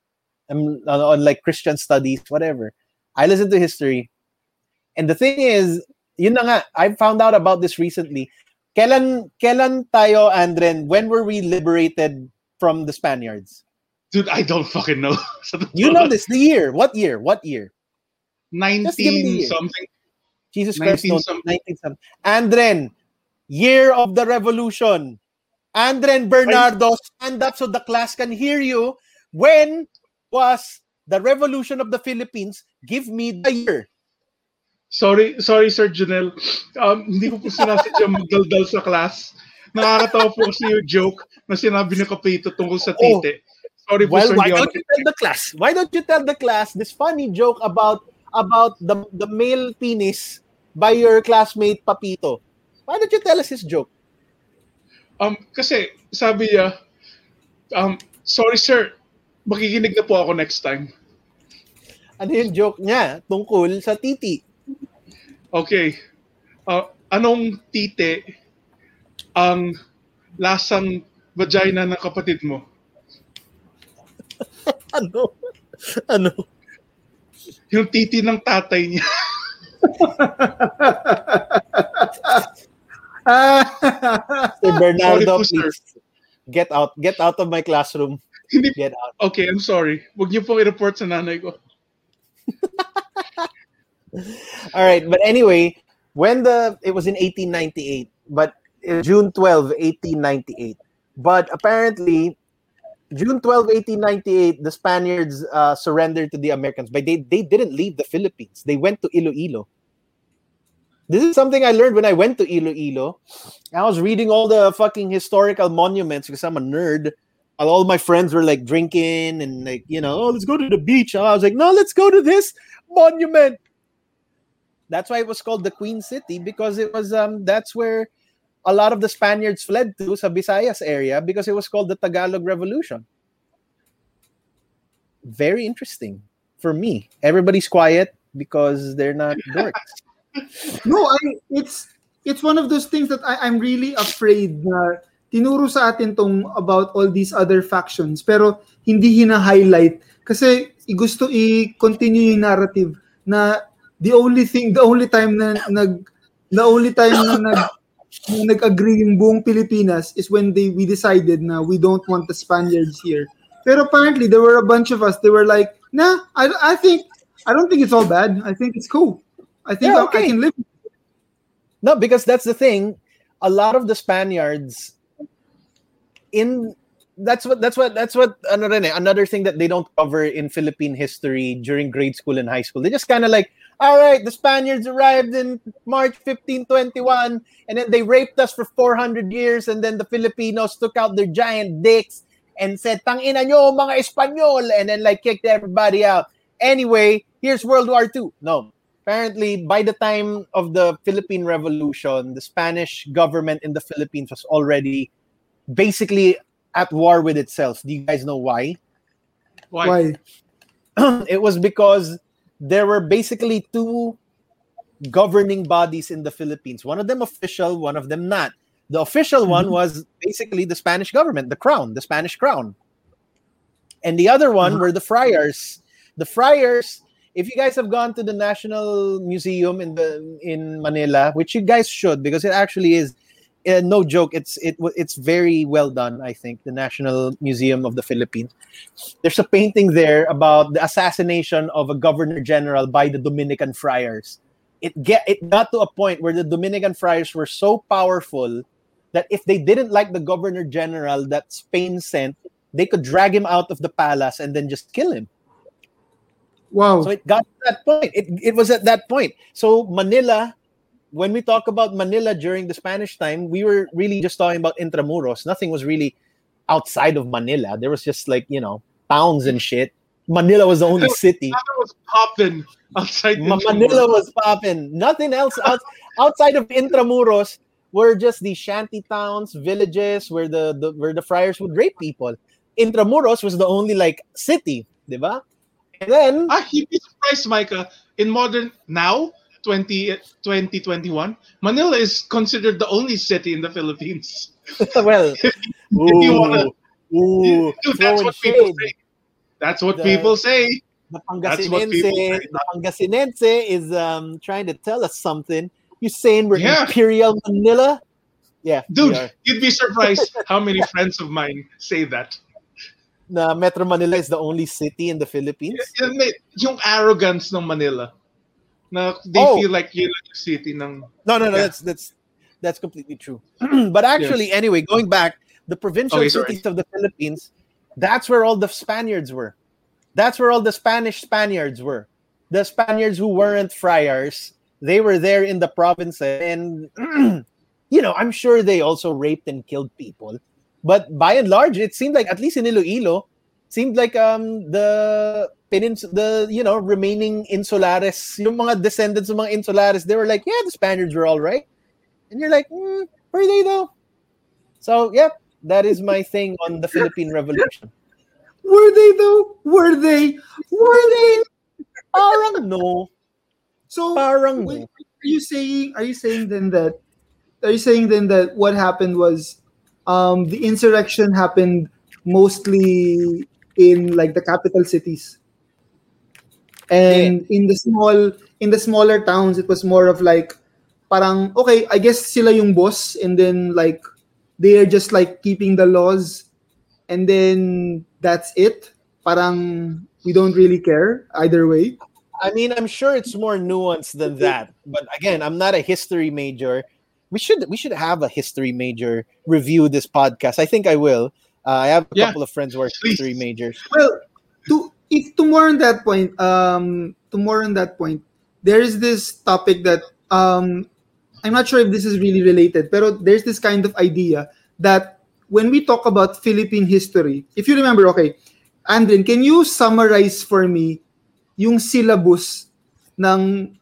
um, on, on like Christian studies, whatever. I listen to history. And the thing is, yun na nga, I found out about this recently. Kailan, kailan tayo, Andren, when were we liberated from the Spaniards? dude, I don't fucking know. You know this, the year. What year? What year? Just give me the 19 year. something. Jesus Christ, 19 no, something. 19 something. Andren, year of the revolution. Andren Bernardo, stand up so the class can hear you. When was the revolution of the Philippines? Give me the year. Sorry, sorry Sir Janelle. Um, hindi ko po sinasadya magdaldal sa class. Nakakatawa po kasi yung joke na sinabi ni Kapito tungkol sa Oh. tite. Sorry po Well, sir, why ako don't you tell the class? Why don't you tell the class this funny joke about about the the male penis by your classmate Papito? Why don't you tell us his joke? Um, kasi sabi niya, um, sorry sir, makikinig na po ako next time. Ano yung joke niya tungkol sa titi? Okay. Uh, anong tite ang lasang vagina ng kapatid mo? Ano? Ano? Yung titi ng tatay niya. Sir Bernardo, Sorry po, get out. Get out of my classroom. Hindi Get out. Okay, I'm sorry. Huwag niyo pong i-report sa nanay ko. All right, but anyway, when the it was in 1898, but June 12, 1898. But apparently, June 12, 1898, the Spaniards uh, surrendered to the Americans, but they they didn't leave the Philippines. They went to Iloilo. This is something I learned when I went to Iloilo. I was reading all the fucking historical monuments because I'm a nerd. All my friends were like drinking and like, you know, oh, let's go to the beach. I was like, no, let's go to this monument. That's why it was called the Queen City because it was um that's where a lot of the Spaniards fled to sa Visayas area because it was called the Tagalog Revolution. Very interesting for me. Everybody's quiet because they're not dorks. No, I it's it's one of those things that I, I'm really afraid na tinuro sa atin tong about all these other factions pero hindi hina-highlight kasi gusto i-continue yung narrative na the only thing the only time na nag the only time na nag na nag-agree yung buong Pilipinas is when they we decided na we don't want the Spaniards here Pero apparently there were a bunch of us. They were like, "Nah, I, I think I don't think it's all bad. I think it's cool. I think Yeah, I, okay. I can live." No, because that's the thing. A lot of the Spaniards in that's what that's what that's what ano rin eh, another thing that they don't cover in Philippine history during grade school and high school. They just kind of like, all right, the Spaniards arrived in March 1521 and then they raped us for 400 years and then the Filipinos took out their giant dicks and said, "Tangina nyo mga Espanyol," and then like kicked everybody out. Anyway, here's World War II. No, apparently by the time of the Philippine Revolution, the Spanish government in the Philippines was already basically at war with itself. Do you guys know why? Why? Why? it was because there were basically two governing bodies in the Philippines. One of them official, one of them not. The official one was basically the Spanish government, the crown, the Spanish crown. And the other one Mhm. were the friars. The friars, if you guys have gone to the National Museum in the in Manila, which you guys should because it actually is uh, no joke, it's it it's very well done, I think, the National Museum of the Philippines there's a painting there about the assassination of a governor general by the Dominican friars. It get it got to a point where the Dominican friars were so powerful that if they didn't like the governor general that Spain sent, they could drag him out of the palace and then just kill him. Wow. So it got to that point. It, it was at that point. So Manila, when we talk about Manila during the Spanish time, we were really just talking about Intramuros. Nothing was really outside of Manila. There was just like, you know, towns and shit. Manila was the only city. Manila was popping outside. Intramuros. Manila was popping. Nothing else out, outside of Intramuros were just the shanty towns, villages where the, the where the friars would rape people. Intramuros was the only like city, diba? And then Ah, you'd be surprised, Micah. In modern now, 20, 2021, Manila is considered the only city in the Philippines. well, ooh, you wanna- ooh, Dude, that's what people say. That's what The- people say. The That's what people Pangasinense, the Pangasinense is um trying to tell us something. You're saying we're Yeah. Imperial Manila? Yeah, Dude, you'd be surprised how many friends of mine say that. Na Metro Manila is the only city in the Philippines. May- Yung arrogance ng Manila. Na they Oh. feel like yun ang city ng... No, no, no. Yeah. That's that's that's completely true. but actually, anyway, going back, the provincial Okay, sorry. cities of the Philippines, that's where all the Spaniards were. That's where all the Spanish Spaniards were. The Spaniards who weren't friars, they were there in the province, and you know, I'm sure they also raped and killed people. But by and large, it seemed like at least in Iloilo, seemed like um the penins the you know remaining insulares, yung mga descendants of mga insulares, they were like, yeah, the Spaniards were all right, and you're like, mm, were they though? So yeah, that is my thing on the Philippine Revolution. Were they though? Were they? Were they? Parang no, So parang wait, no. are you saying? Are you saying then that? Are you saying then that what happened was, um, the insurrection happened mostly in like the capital cities, and in the small in the smaller towns, it was more of like, parang okay, I guess sila yung boss, and then like they are just like keeping the laws, and then that's it. Parang we don't really care either way. I mean, I'm sure it's more nuanced than that. But again, I'm not a history major. We should we should have a history major review this podcast. I think I will. Uh, I have a Yeah, couple of friends who are please. history majors. Well, to if to more on that point, um, to more on that point, there is this topic that um, I'm not sure if this is really related, but there's this kind of idea that when we talk about Philippine history, if you remember, okay, Andrin, can you summarize for me yung syllabus ng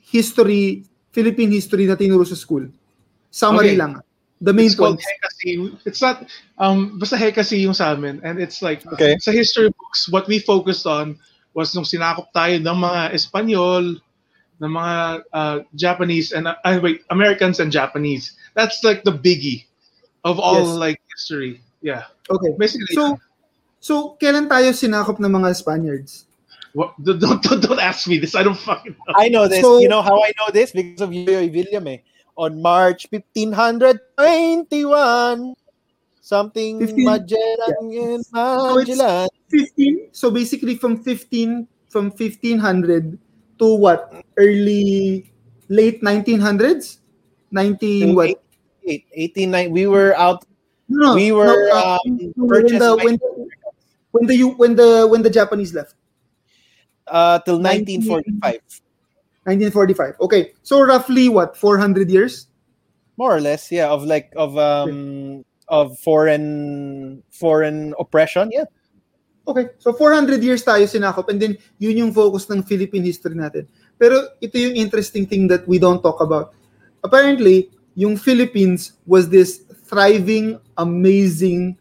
history, Philippine history na tinuro sa school? Summary Okay. lang. The main It's called points. Hekasi. It's not, um, basta Hekasi yung sa amin. And it's like, Okay. sa history books, what we focused on was nung sinakop tayo ng mga Espanyol, ng mga uh, Japanese, and, uh, wait, Americans and Japanese. That's like the biggie of all Yes. like history. Yeah. Okay. Basically, So, so kailan tayo sinakop ng mga Spaniards? what, don't, don't, don't ask me this. I don't fucking know. I know this. So- you know how I know this because of Yoyoy Villame. Eh. On March 1521, Something 15 Magellan in it's- Magellan. 15 so basically from 15 from 1500 to what? Early late 1900s 19 what? Eight- 18, nine- we were out no, we were, no, um, when the when the, when the when the when the japanese left. Uh, till 19 1945. 1945 okay so roughly what 400 years More or less, yeah, of like of um of foreign foreign oppression, yeah. Okay. So 400 years tayo sinakop and then yun yung focus ng Philippine history natin. Pero ito yung interesting thing that we don't talk about. Apparently, yung Philippines was this thriving, amazing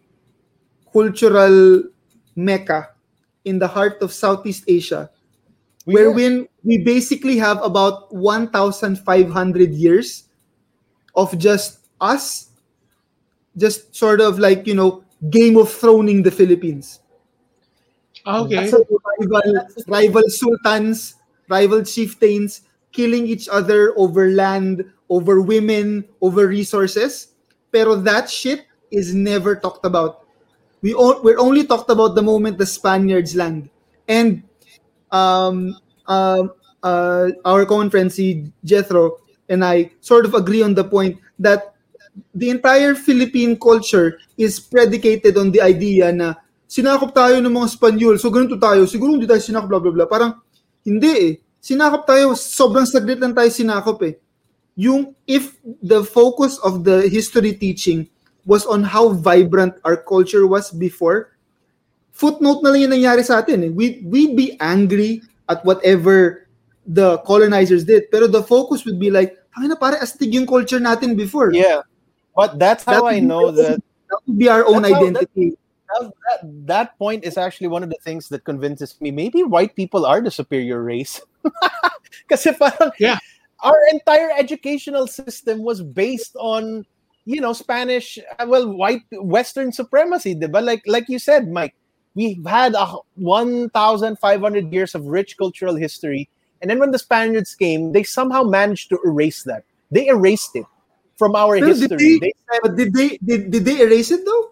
cultural mecca in the heart of Southeast Asia We where were- when we basically have about 1,500 years of just us, just sort of like, you know, Game of Throning the Philippines. Ah, okay. So, rival, rival sultans, rival chieftains killing each other over land, over women, over resources. Pero that shit is never talked about. We o- we're only talked about the moment the Spaniards land. And um, um, uh, our si Jethro, and I sort of agree on the point that the entire Philippine culture is predicated on the idea na sinakop tayo ng mga Spanyol, so ganito tayo, siguro hindi tayo sinakop, blah, blah, blah. Parang, hindi eh. Sinakop tayo, sobrang saglit lang tayo sinakop eh. Yung, if the focus of the history teaching was on how vibrant our culture was before, footnote na lang yung nangyari sa atin eh. We, we'd be angry at whatever the colonizers did, pero the focus would be like, ang na pare, astig yung culture natin before. Yeah. But that's how would I know our that own- that would be our own identity. that, that that point is actually one of the things that convinces me maybe white people are the superior race. Kasi parang Yeah. our entire educational system was based on you know Spanish uh, well white western supremacy, diba? Like like you said, Mike, we've had a 1500 years of rich cultural history and then when the Spaniards came, they somehow managed to erase that. They erased it from our Pero did history. they- They said But did they did, did they erase it though?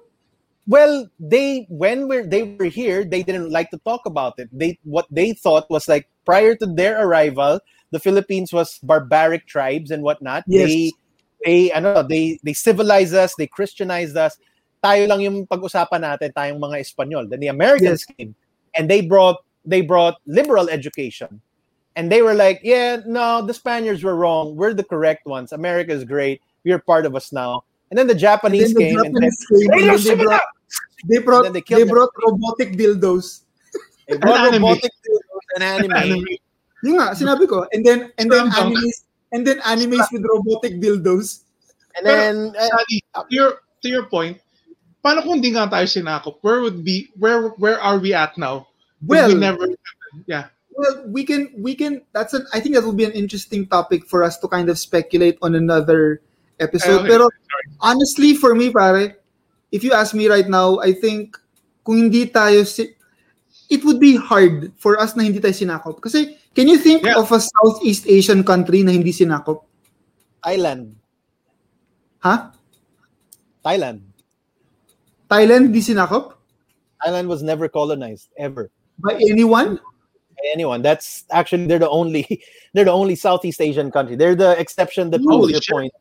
well, they when we're, they were here, they didn't like to talk about it. They what they thought was like prior to their arrival, the Philippines was barbaric tribes and whatnot. Yes. They they know they they civilized us, they Christianized us. Tayo lang yung pag-usapan natin, tayong mga Espanyol. Then the Americans came and they brought they brought liberal education. And they were like, yeah, no, the Spaniards were wrong. We're the correct ones. America is great. You're part of us now. And then the And Japanese then the came and Japanese came, and then they brought they brought they they, brought robotic dildos. They brought An anime. robotic dildos and anime. Anime. Yung nga, sinabi ko. And then and then animes and then animes with robotic dildos. And then uh, Sally, to your to your point, paano kung di nga tayo sinakop? Where would be where where are we at now? Well, we never yeah. well, we can we can that's an I think that will be an interesting topic for us to kind of speculate on another episode. Okay, Pero sorry. honestly, for me, pare, if you ask me right now, I think kung hindi tayo si it would be hard for us na hindi tayo sinakop. Kasi can you think Yeah. of a Southeast Asian country na hindi sinakop? Thailand. Ha? Thailand. Thailand hindi sinakop? Thailand was never colonized ever By anyone? by anyone. That's actually they're the only they're the only Southeast Asian country. They're the exception that proves your point.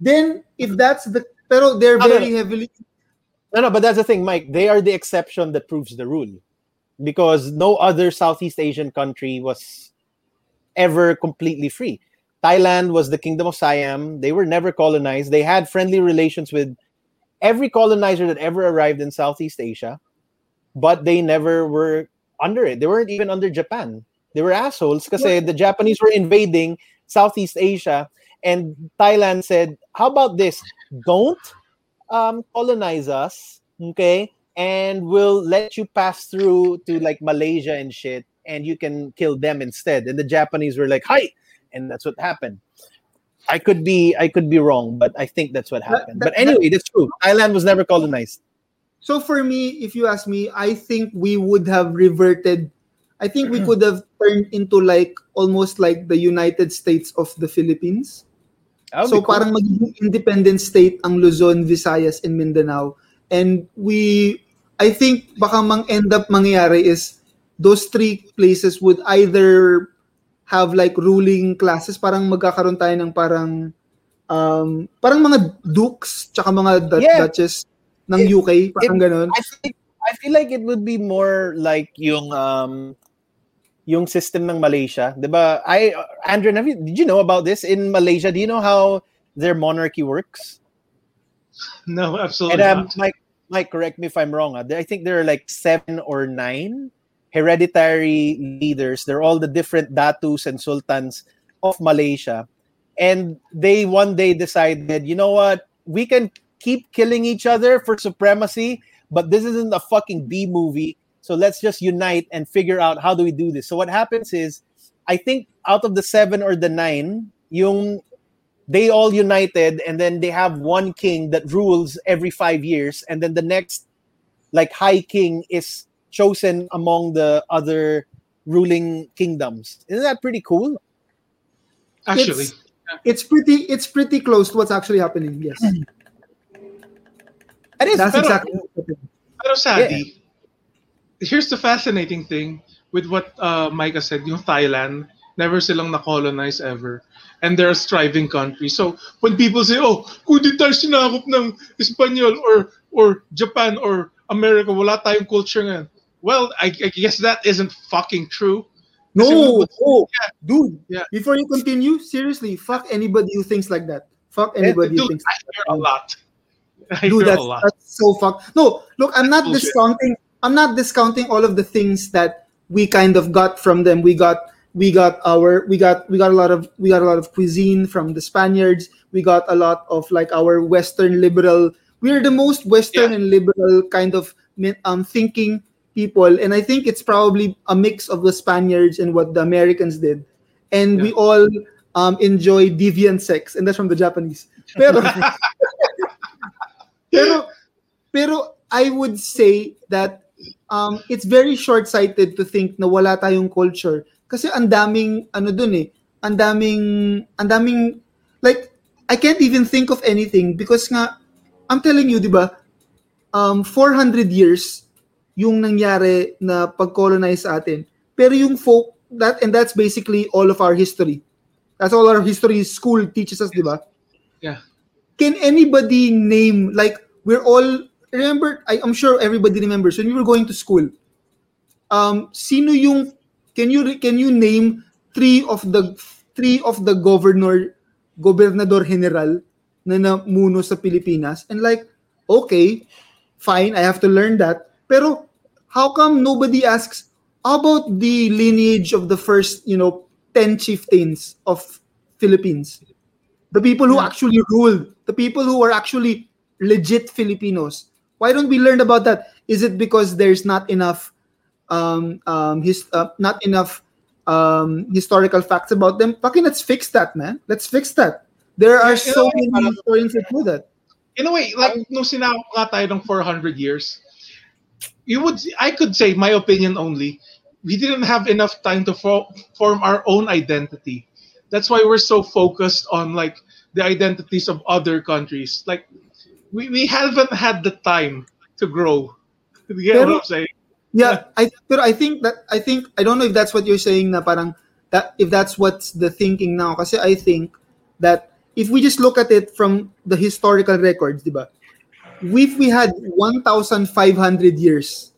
Then, if that's the... Pero they're ah, No, no, very heavily... No, no, but that's the thing, Mike. They are the exception that proves the rule, because no other Southeast Asian country was ever completely free. Thailand was the kingdom of Siam. They were never colonized. They had friendly relations with every colonizer that ever arrived in Southeast Asia, but they never were under it. They weren't even under Japan. They were assholes because the Japanese were invading Southeast Asia, and Thailand said, "How about this? Don't um, colonize us, okay? And we'll let you pass through to like Malaysia and shit, and you can kill them instead." And the Japanese were like, "Hi," and that's what happened. I could be I could be wrong, but I think that's what happened. that- but anyway, that's true. Thailand was never colonized. So for me, if you ask me, I think we would have reverted. I think we could have turned into like almost like the United States of the Philippines. So cool. parang magiging independent state ang Luzon, Visayas, and Mindanao. And we, I think baka mang end up mangyayari is those three places would either have like ruling classes, parang magkakaroon tayo ng parang um, parang mga dukes tsaka mga du- Yeah. duchess ng It- UK, parang ganun. I think I feel like it would be more like yung um yung system ng Malaysia, 'di ba? I Andrew, have you, did you know about this in Malaysia? Do you know how their monarchy works? No, absolutely And um, not. Mike, Mike, correct me if I'm wrong. ah. I think there are like seven or nine hereditary leaders. They're all the different datus and sultans of Malaysia, and they one day decided, you know what, we can keep killing each other for supremacy, but this isn't a fucking B movie. So let's just unite and figure out how do we do this. So what happens is, I think out of the seven or the nine, yung they all united and then they have one king that rules every five years and then the next like high king is chosen among the other ruling kingdoms isn't that pretty cool Actually, It's, it's pretty it's pretty close to what's actually happening. Yes. that is That's pero- exactly what's happening. Pero Sadi, here's the fascinating thing with what uh, Micah said, yung Thailand, never silang na-colonize ever. And they're a striving country. So when people say, oh, kung di tayo sinakop ng Espanyol or or Japan or America, wala tayong culture ngayon. Well, I, I guess that isn't fucking true. No, oh, dude. Yeah. Before you continue, seriously, fuck anybody who thinks like that. Fuck anybody who Dude, thinks. I hear a lot. I Dude, hear that's, a lot. that's so fuck. No, look, I'm not Bullshit. discounting. I'm not discounting all of the things that we kind of got from them. We got we got our we got we got a lot of we got a lot of cuisine from the Spaniards. We got a lot of like our Western liberal. We're the most Western Yeah. and liberal kind of um thinking people, and I think it's probably a mix of the Spaniards and what the Americans did, and we all um enjoy deviant sex, and that's from the Japanese. Pero pero pero I would say that um, it's very short-sighted to think na wala tayong culture. Kasi ang daming ano dun eh ang daming ang daming like I can't even think of anything. Because nga I'm telling you di ba um 400 years yung nangyari na pag-colonize sa atin. Pero yung folk that and that's basically all of our history. That's all our history school teaches us di ba? Yeah. can anybody name like we're all remember I, I'm sure everybody remembers when we were going to school um sino yung can you can you name three of the three of the governor gobernador general na namuno sa Pilipinas? And like okay fine I have to learn that pero how come nobody asks how about the lineage of the first you know 10 chieftains of Philippines the people who actually ruled, the people who were actually legit Filipinos. Why don't we learn about that? Is it because there's not enough, um, um, his, uh, not enough um, historical facts about them? Fucking let's fix that, man. Let's fix that. There are Yeah, so know, many historians that do that. in a way, like no, sinakop nga tayo ng 400 years, you would I could say my opinion only. We didn't have enough time to fo- form our own identity. That's why we're so focused on like the identities of other countries. Like we, we haven't had the time to grow. You get Pero- what I'm saying? Yeah, I but I think that I think I don't know if that's what you're saying na parang that if that's what's the thinking now kasi I think that if we just look at it from the historical records, di If we had 1,500 years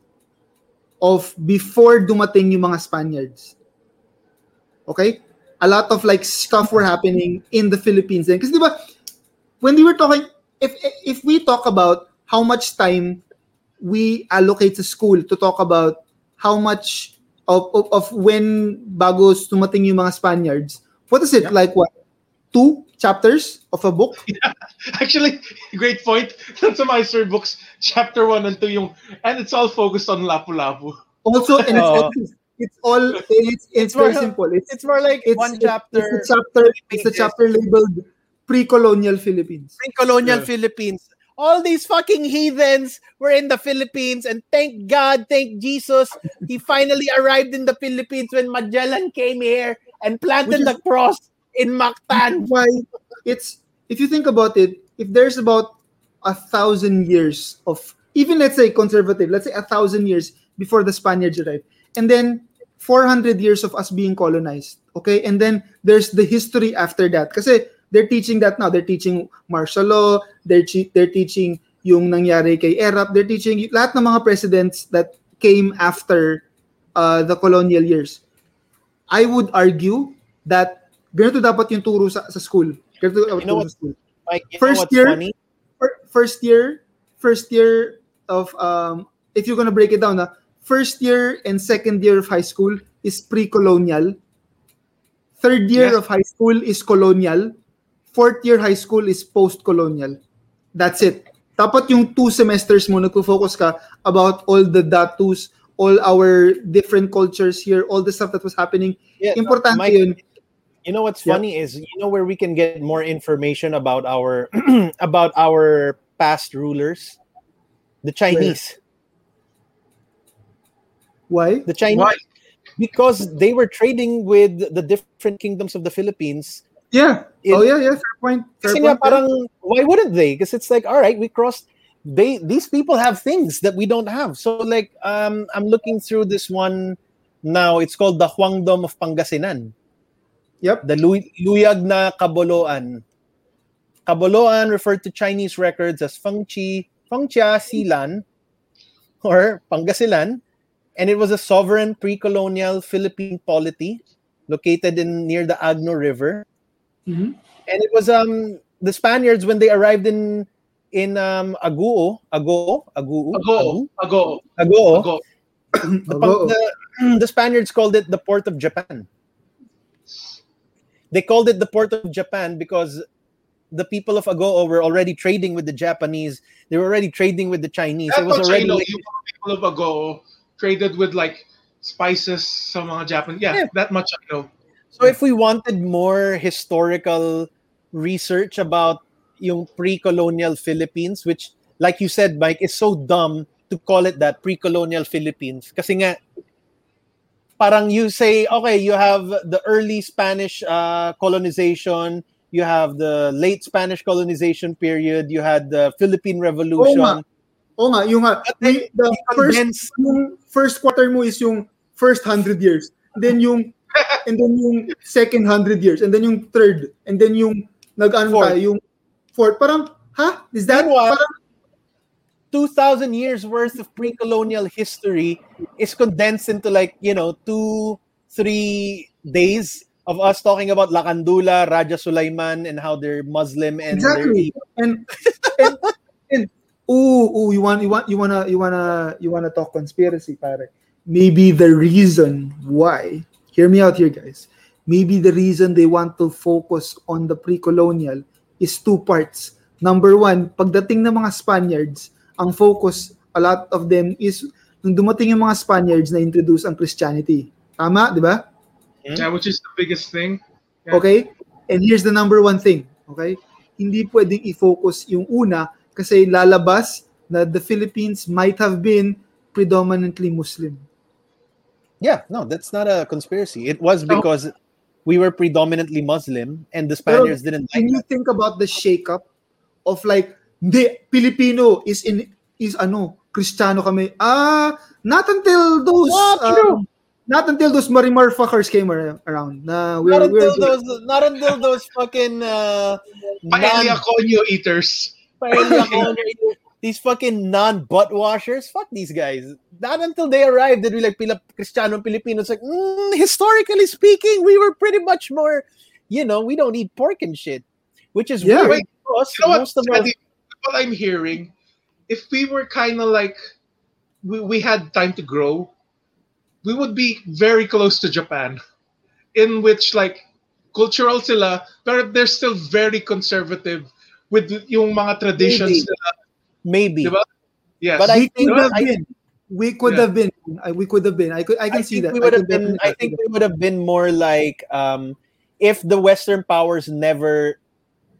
of before dumating yung mga Spaniards. Okay? A lot of like stuff were happening in the Philippines then. Kasi di ba, when we were talking, if if we talk about how much time we allocate to school to talk about how much of, of, of when bagos tumating yung mga Spaniards. What is it? Like what? Two chapters of a book? Yeah. Actually, great point. That's my third books, chapter one and two, yung, and it's all focused on Lapu-Lapu. Also, and it's, Oh. it's, it's all it's, it's very more- simple. It's it's more like it's, one chapter It's a chapter. It's a chapter labeled pre-colonial Philippines. Pre Colonial Yeah. Philippines. All these fucking heathens were in the Philippines, and thank God, thank Jesus, he finally arrived in the Philippines when Magellan came here and planted Which the cross in Mactan. why it's if you think about it, if there's about a thousand years of even let's say conservative, let's say a thousand years before the Spaniards arrived, and then 400 years of us being colonized. Okay, and then there's the history after that. Because they're teaching that now. They're teaching martial law. They're they're teaching yung nangyari kay Erap. They're teaching lahat ng mga presidents that came after uh, the colonial years. I would argue that ganito dapat yung turo sa, sa school. Ganito dapat You know turo what- sa school. Like, you First know year- funny? Fir- First year, first year of um if you're gonna break it down, na first year and second year of high school is pre-colonial. Third year Yes. of high school is colonial. Fourth year high school is post-colonial. That's it. Dapat yung two semesters mo nagpo-focus ka about all the datus, all our different cultures here, all the stuff that was happening. Yeah, Importante Mike, yun. You know what's Yeah. funny is you know where we can get more information about our about our past rulers, the Chinese. Why? The Chinese Why? because they were trading with the different kingdoms of the Philippines. Yeah. It- oh yeah, yeah. Fair point. Fair point. nga parang why wouldn't they? Because it's like all right, we crossed. They these people have things that we don't have. So like um I'm looking through this one now. It's called the Wangdom of Pangasinan. Yep. The Lu- Luyag na Kaboloan. Kaboloan referred to Chinese records as Fengqi, Fengqia Silan, or Pangasilan, and it was a sovereign pre-colonial Philippine polity located in near the Agno River. Mhm. And it was um the Spaniards when they arrived in in um Aguo, Ago, Aguo, Ago, ago, Aguo, ago. the, the, the Spaniards called it the port of Japan. They called it the port of Japan because the people of Agoo were already trading with the Japanese. They were already trading with the Chinese. It was already know. like- people of Agoo traded with like spices some mga Japan. Yeah, Yeah. that much I know. so if we wanted more historical research about yung pre-colonial Philippines, which like you said, Mike, is so dumb to call it that pre-colonial Philippines. Kasi nga, parang you say, okay, you have the early Spanish uh, colonization, you have the late Spanish colonization period, you had the Philippine Revolution. Oo nga. Oo nga, yung nga, then, the first condense- yung first quarter mo is yung first 100 years. Then yung and then yung second 100 years and then yung third and then yung nag-ano tayo yung fourth. Parang ha? Is that Meanwhile, parang 2,000 years worth of pre-colonial history is condensed into like, you know, two, three days of us talking about Lakandula, Raja Sulaiman, and how they're Muslim and exactly. And and and ooh, ooh, you want you want you wanna you wanna you wanna talk conspiracy, pare. Maybe the reason why, hear me out here, guys. Maybe the reason they want to focus on the pre-colonial is two parts. Number one, pagdating ng mga Spaniards, ang focus, a lot of them is nung dumating yung mga Spaniards na introduce ang Christianity. Tama, di ba? Yeah, which is the biggest thing. Yeah. Okay? And here's the number one thing. Okay? Hindi pwedeng i-focus yung una kasi lalabas na the Philippines might have been predominantly Muslim. Yeah, no, that's not a conspiracy. It was No. because we were predominantly Muslim and the Pero Spaniards didn't like Can you that. think about the shakeup of like, hindi, Filipino is in, is ano, Kristiyano kami. Ah, not until those, Not true. um, not until those Marimar fuckers came around. Na we're, Not we're, until those, not until those fucking uh, Paella non- Conyo eaters. paella corner- these fucking non-butt washers. Fuck these guys. Not until they arrived did we like pila Cristiano Filipinos like mm, historically speaking, we were pretty much more, you know, we don't eat pork and shit, which is Yeah. weird Wait, because You know what? most of us, Freddy, what I'm hearing, if we were kind of like, we, we had time to grow, we would be very close to Japan, in which like cultural sila, but they're still very conservative with yung mga traditions Maybe. nila. maybe. Diba? Yes. But I we think- could have I- been. We could Yeah. have been. I- We could have been. I could. I can I see that. we would I have been. I think see we would have been more like um, if the Western powers never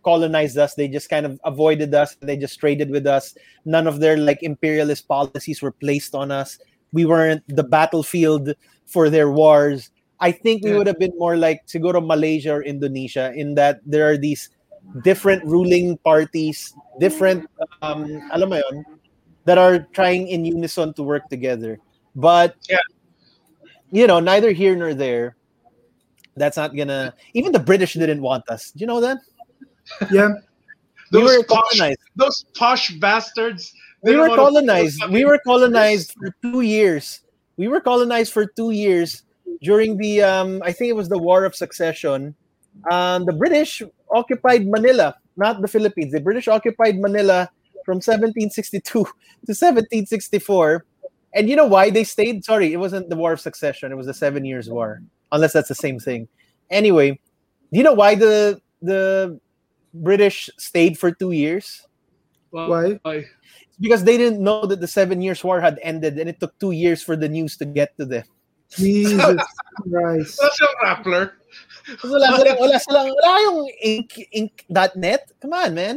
colonized us, they just kind of avoided us. They just traded with us. None of their like imperialist policies were placed on us. We weren't the battlefield for their wars. I think we would have been more like siguro Malaysia or Indonesia in that there are these different ruling parties, different um, alam mo yun, that are trying in unison to work together. But Yeah. you know, neither here nor there. That's not gonna. Even the British didn't want us. Do you know that? Yeah. We Those were posh, colonized. those posh bastards. We were colonized. We were colonized for two years. We were colonized for two years during the um. I think it was the War of Succession. Um, the British occupied Manila, not the Philippines. The British occupied Manila from 1762 to 1764. And you know why they stayed? Sorry, it wasn't the War of Succession. It was the Seven Years' War, unless that's the same thing. Anyway, do you know why the the British stayed for two years? Why? Why? because they didn't know that the Seven Years' War had ended, and it took two years for the news to get to them. Jesus Christ. That's yung Rappler. Kasi wala silang, wala silang, wala yung ink, ink.net. Come on, man.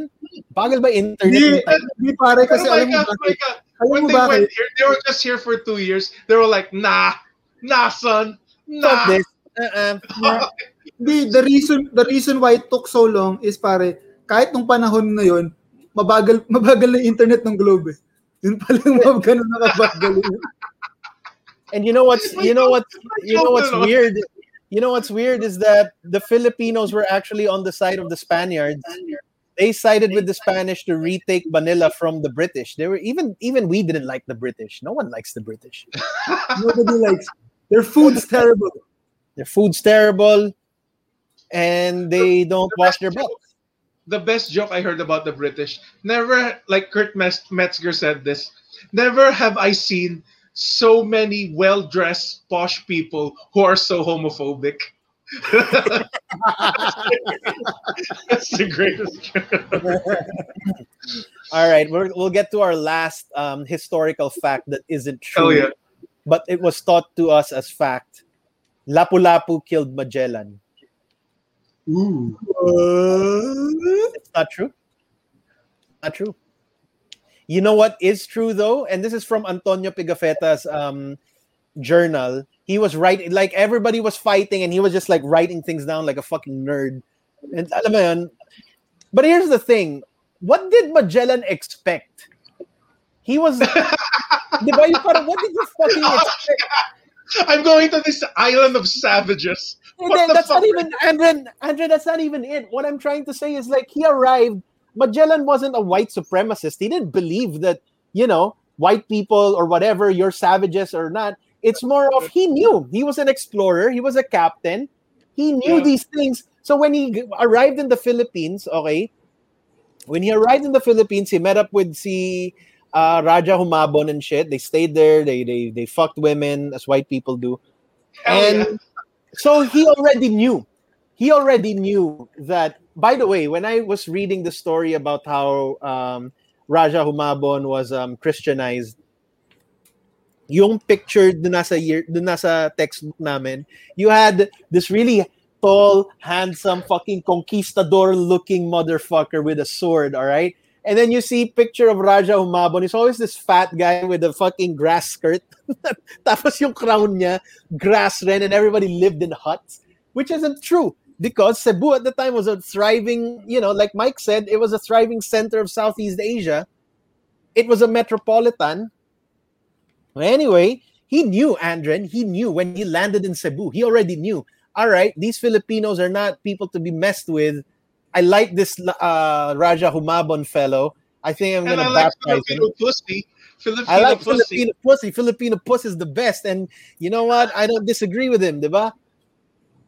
Bagal ba internet? Hindi, yung time? hindi pare kasi Pero alam mo bakit? Alam when mo they bakit? went here, they were just here for two years. They were like, nah, nah, son, Fuck nah. this. Uh-uh. Hindi, the reason the reason why it took so long is pare, kahit nung panahon na yon, mabagal mabagal na internet ng globe. Eh. Yun pala yung mga ganun nakabagal. And you know what's you know what's you know what's weird? You know what's weird is that the Filipinos were actually on the side of the Spaniards. They sided with the Spanish to retake Manila from the British. They were even even we didn't like the British. No one likes the British. Nobody likes. Their food's terrible. Their food's terrible, and they don't wash their butts. the best joke I heard about the British. Never, like Kurt Metzger said this, never have I seen so many well dressed, posh people who are so homophobic. That's the greatest joke. All right, we're, we'll get to our last um, historical fact that isn't true, Oh, yeah. but it was taught to us as fact. Lapu-Lapu killed Magellan. It's not true. Not true. You know what is true though, and this is from Antonio Pigafetta's um, journal. He was writing like everybody was fighting, and he was just like writing things down like a fucking nerd. And alam mo yun? But here's the thing: what did Magellan expect? He was, di ba? Parang, what did you fucking expect? I'm going to this island of savages. And What then the that's not even Andre, Andre, that's not even it. What I'm trying to say is like he arrived. Magellan wasn't a white supremacist. He didn't believe that, you know, white people or whatever, you're savages or not. It's more of he knew. He was an explorer, he was a captain. He knew Yeah. these things. So when he arrived in the Philippines, okay, when he arrived in the Philippines, he met up with si uh, Raja Humabon and shit. They stayed there. They they they fucked women as white people do. Hell and yeah. so he already knew he already knew that by the way when i was reading the story about how um, raja humabon was um, christianized yung picture dun nasa, year, dun nasa textbook namin you had this really tall handsome fucking conquistador looking motherfucker with a sword all right and then you see picture of Raja Humabon. He's always this fat guy with a fucking grass skirt. Tapos yung crown niya, grass ren, and everybody lived in huts, which isn't true because Cebu at the time was a thriving, you know, like Mike said, it was a thriving center of Southeast Asia. It was a metropolitan. Anyway, he knew Andren. He knew when he landed in Cebu. He already knew. All right, these Filipinos are not people to be messed with. I like this uh, Raja Humabon fellow. I think I'm gonna I like baptize him. Filipino pussy. Filipino I like pussy. Filipino pussy. Filipino pussy is the best, and you know what? I don't disagree with him, diba?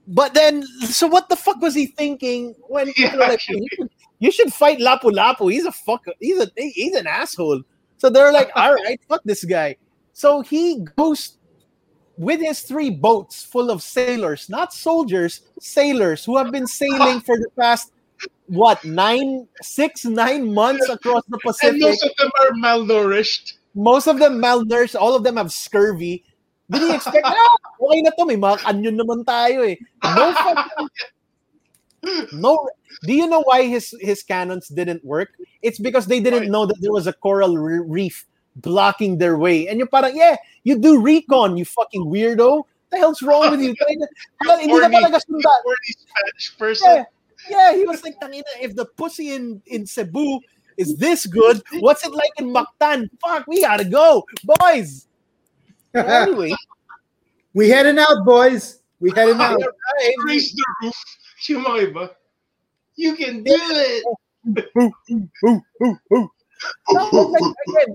But then, so what the fuck was he thinking when Yeah, like, you should, you should fight Lapu Lapu? He's a fucker. He's a he's an asshole. So they're like, all right, fuck this guy. So he goes with his three boats full of sailors, not soldiers, sailors who have been sailing for the past what nine, six, nine months across the Pacific And most of them are malnourished. most of them malnourished, all of them have scurvy. Did he expect, ah, okay na to, may mga kanyon naman tayo eh. No fucking, no, do you know why his his cannons didn't work? It's because they didn't know that there was a coral reef blocking their way. And you're parang, yeah, you do recon, you fucking weirdo. What the hell's wrong with you? Hindi Horny- talaga sunda. horny Spanish person. Yeah, yeah, he was like, tangina, if the pussy in, in Cebu is this good? What's it like in Mactan? Fuck, we gotta go, boys. Anyway, We heading out, boys. We heading out. alright. Raise the roof. Yung mga iba. You can do it. Tapos, like, again,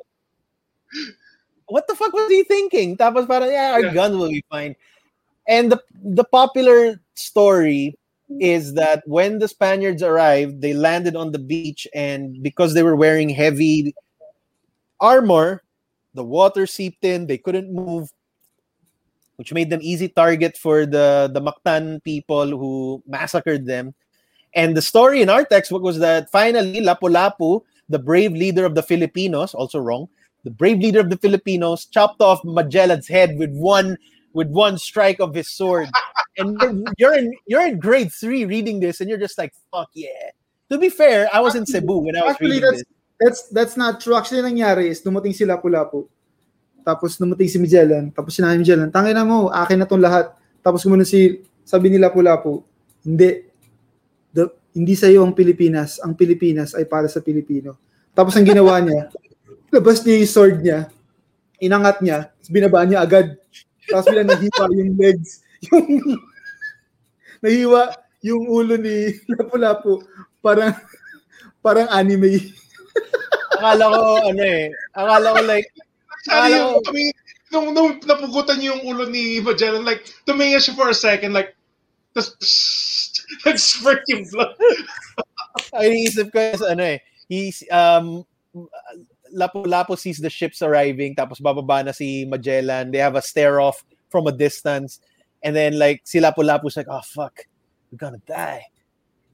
what the fuck was he thinking? Tapos parang, yeah, our Yeah. gun will be fine. And the the popular story is that when the Spaniards arrived, they landed on the beach, and because they were wearing heavy armor, the water seeped in. They couldn't move, which made them easy target for the the Mactan people who massacred them. And the story in our textbook was that finally Lapu-Lapu, the brave leader of the Filipinos, also wrong, the brave leader of the Filipinos chopped off Magellan's head with one with one strike of his sword. and you're- you're in you're in grade three reading this, and you're just like, fuck yeah. To be fair, I was in Cebu when I was Actually, reading that's this. that's that's not true. Actually, nangyari is dumating si Lapu-Lapu. Tapos dumating si Magellan. Tapos sinabi ni Magellan, tangin na mo, akin na tong lahat. Tapos gumano si, sabi ni Lapu-Lapu, hindi. The, hindi sa'yo ang Pilipinas. Ang Pilipinas ay para sa Pilipino. Tapos ang ginawa niya, labas niya yung sword niya, inangat niya, binabaan niya agad. Tapos bilang nahiwa yung legs. Yung, nahiwa yung ulo ni Lapu-Lapu. Parang, parang anime. Akala ko, ano eh, akala ko like, Sana yung, Alam- I mean, nung, nung napugutan niyo yung ulo ni Magellan, like, tumingin siya for a second, like, tapos, nag-spurt yung blood. ang iniisip ko is ano eh, he's, um, Lapu-Lapu sees the ships arriving, tapos bababa na si Magellan, they have a stare-off from a distance, and then like, si Lapu-Lapu's like, oh fuck, we're gonna die.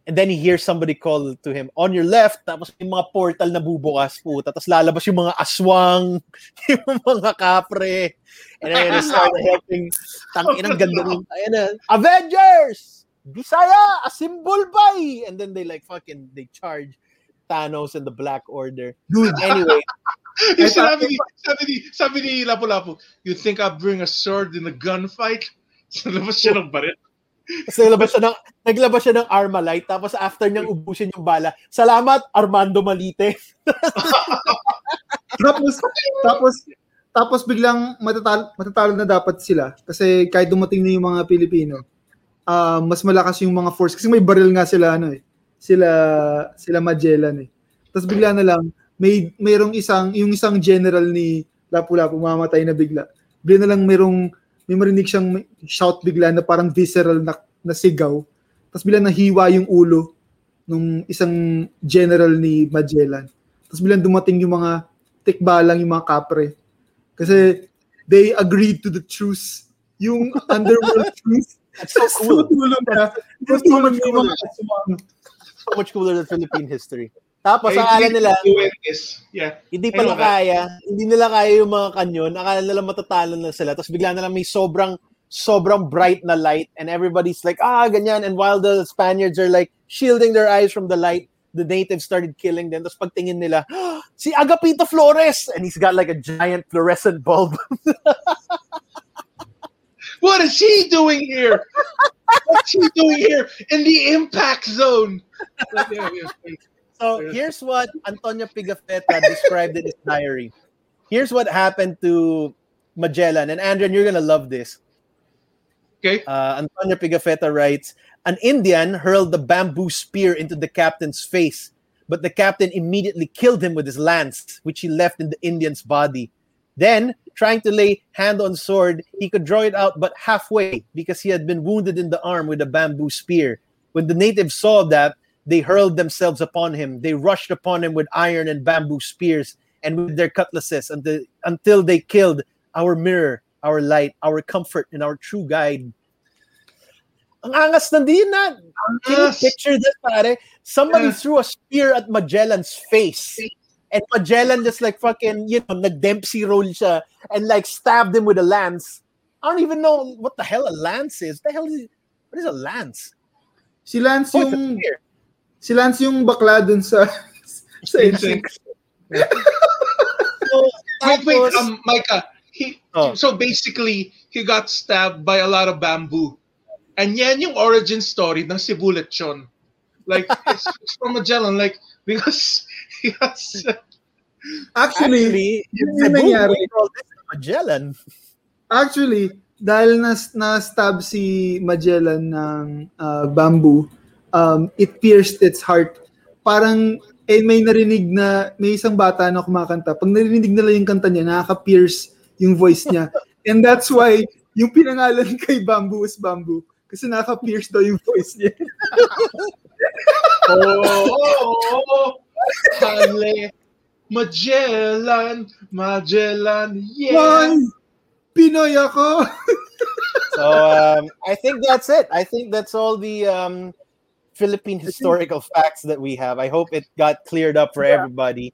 And then he hears somebody call to him, on your left, tapos may mga portal na bubukas, puta, tapos lalabas yung mga aswang, yung mga kapre, and then they start helping, tangin ang ganda ng, ayan na, Avengers! Bisaya, a symbol! And then they like fucking, they charge Thanos and the Black Order. Dude, Anyway, Yung sabi ni, sabi ni, sabi ni Lapu-Lapu, you think I'll bring a sword in a gunfight? So, labas siya ng baril. Tapos naglabas siya ng, naglabas siya ng Armalite, tapos after niyang ubusin yung bala, salamat, Armando Malite. tapos tapos tapos biglang matatalo, matatalo na dapat sila kasi kahit dumating na yung mga Pilipino ah, mas malakas yung mga force kasi may baril nga sila ano eh sila sila Magellan eh tapos bigla na lang may mayroong isang yung isang general ni Lapu-Lapu mamatay na bigla bigla na lang mayroong may marinig siyang shout bigla na parang visceral na, na sigaw tapos bigla nahiwa yung ulo nung isang general ni Magellan tapos biglang dumating yung mga tikbalang yung mga kapre. Kasi they agreed to the truce. Yung underworld truce. That's so cool. Tutulong na. Tutulong yung mga aswang. So much cooler than Philippine history. Tapos, I akala nila, this. Yeah. hindi pala kaya, hindi nila kaya yung mga kanyon, akala nila matatalo na sila, tapos bigla na lang may sobrang, sobrang bright na light, and everybody's like, ah, ganyan, and while the Spaniards are like, shielding their eyes from the light, the natives started killing them, tapos pagtingin nila, "Ah, si Agapito Flores, and he's got like a giant fluorescent bulb. What is she doing here? What's she doing here in the impact zone? So here's what Antonio Pigafetta described in his diary. Here's what happened to Magellan. And Andrew, you're gonna love this. Okay. Uh, Antonio Pigafetta writes, an Indian hurled the bamboo spear into the captain's face, but the captain immediately killed him with his lance, which he left in the Indian's body. Then, trying to lay hand on sword, he could draw it out but halfway because he had been wounded in the arm with a bamboo spear. When the natives saw that, they hurled themselves upon him. They rushed upon him with iron and bamboo spears and with their cutlasses until, until they killed our mirror, our light, our comfort, and our true guide. Ang angas nandun na. Ah. Can you picture this, pare? Somebody Yeah. threw a spear at Magellan's face. And Magellan just like fucking, you know, nag-Dempsey roll siya and like stabbed him with a lance. I don't even know what the hell a lance is. What the hell is what is a lance? Si Lance Oh, it's a yung spear. si Lance yung bakla dun sa sa Instinct. So, Wait, wait, tapos- um, Micah. He, Oh. So basically, he got stabbed by a lot of bamboo. And yan yung origin story ng Sibulet Chon. Like, it's, it's from Magellan. Like, because yes. Actually, Actually, yun yung nangyari. Magellan. Actually, dahil nas na-stab si Magellan ng uh, bamboo, um, it pierced its heart. Parang eh, may narinig na may isang bata na kumakanta. Pag narinig nila yung kanta niya, nakaka-pierce yung voice niya. And that's why yung pinangalan kay Bamboo is Bamboo. Kasi nakaka-pierce daw yung voice niya. Oh, oh, oh. Hale. Magellan, Magellan, yeah. Why? Pinoy ako! So um, I think that's it. I think that's all the um, Philippine historical facts that we have. I hope it got cleared up for Yeah. everybody.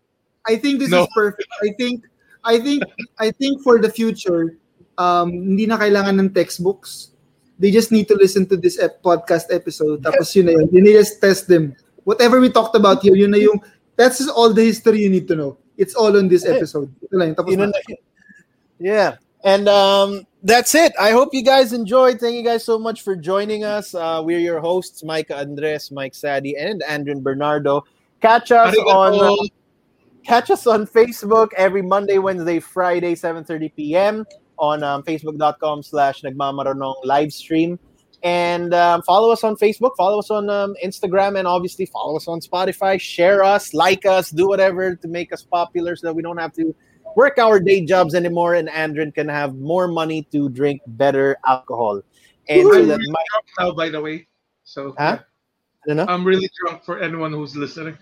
I think this No. is perfect. I think I think I think for the future, um hindi na kailangan ng textbooks. They just need to listen to this ep- podcast episode. Tapos yun na yun. You need just test them. Whatever we talked about here, yun na yung that's just all the history you need to know. It's all on this episode. Ito lang, yun. tapos You know, na. yeah. And um, that's it. I hope you guys enjoyed. Thank you guys so much for joining us. Uh, we're your hosts, Mike Andres, Mike Sadi, and Andrew Bernardo. Catch us on Arigato. catch us on Facebook every Monday, Wednesday, Friday, 7:30 p.m. on um, Facebook.com slash Nagmamaranong live stream. And um, follow us on Facebook, follow us on um, Instagram, and obviously follow us on Spotify. Share us, like us, do whatever to make us popular so that we don't have to work our day jobs anymore and Andrin can have more money to drink better alcohol. And so that my, now, by the way. So Huh? yeah. I'm really drunk for anyone who's listening.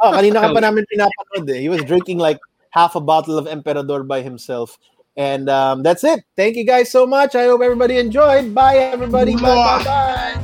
Oh, kanina ka pa namin pinapanood eh. He was drinking like half a bottle of Emperador by himself. And um, that's it. Thank you guys so much. I hope everybody enjoyed. Bye, everybody. Bye, bye, bye.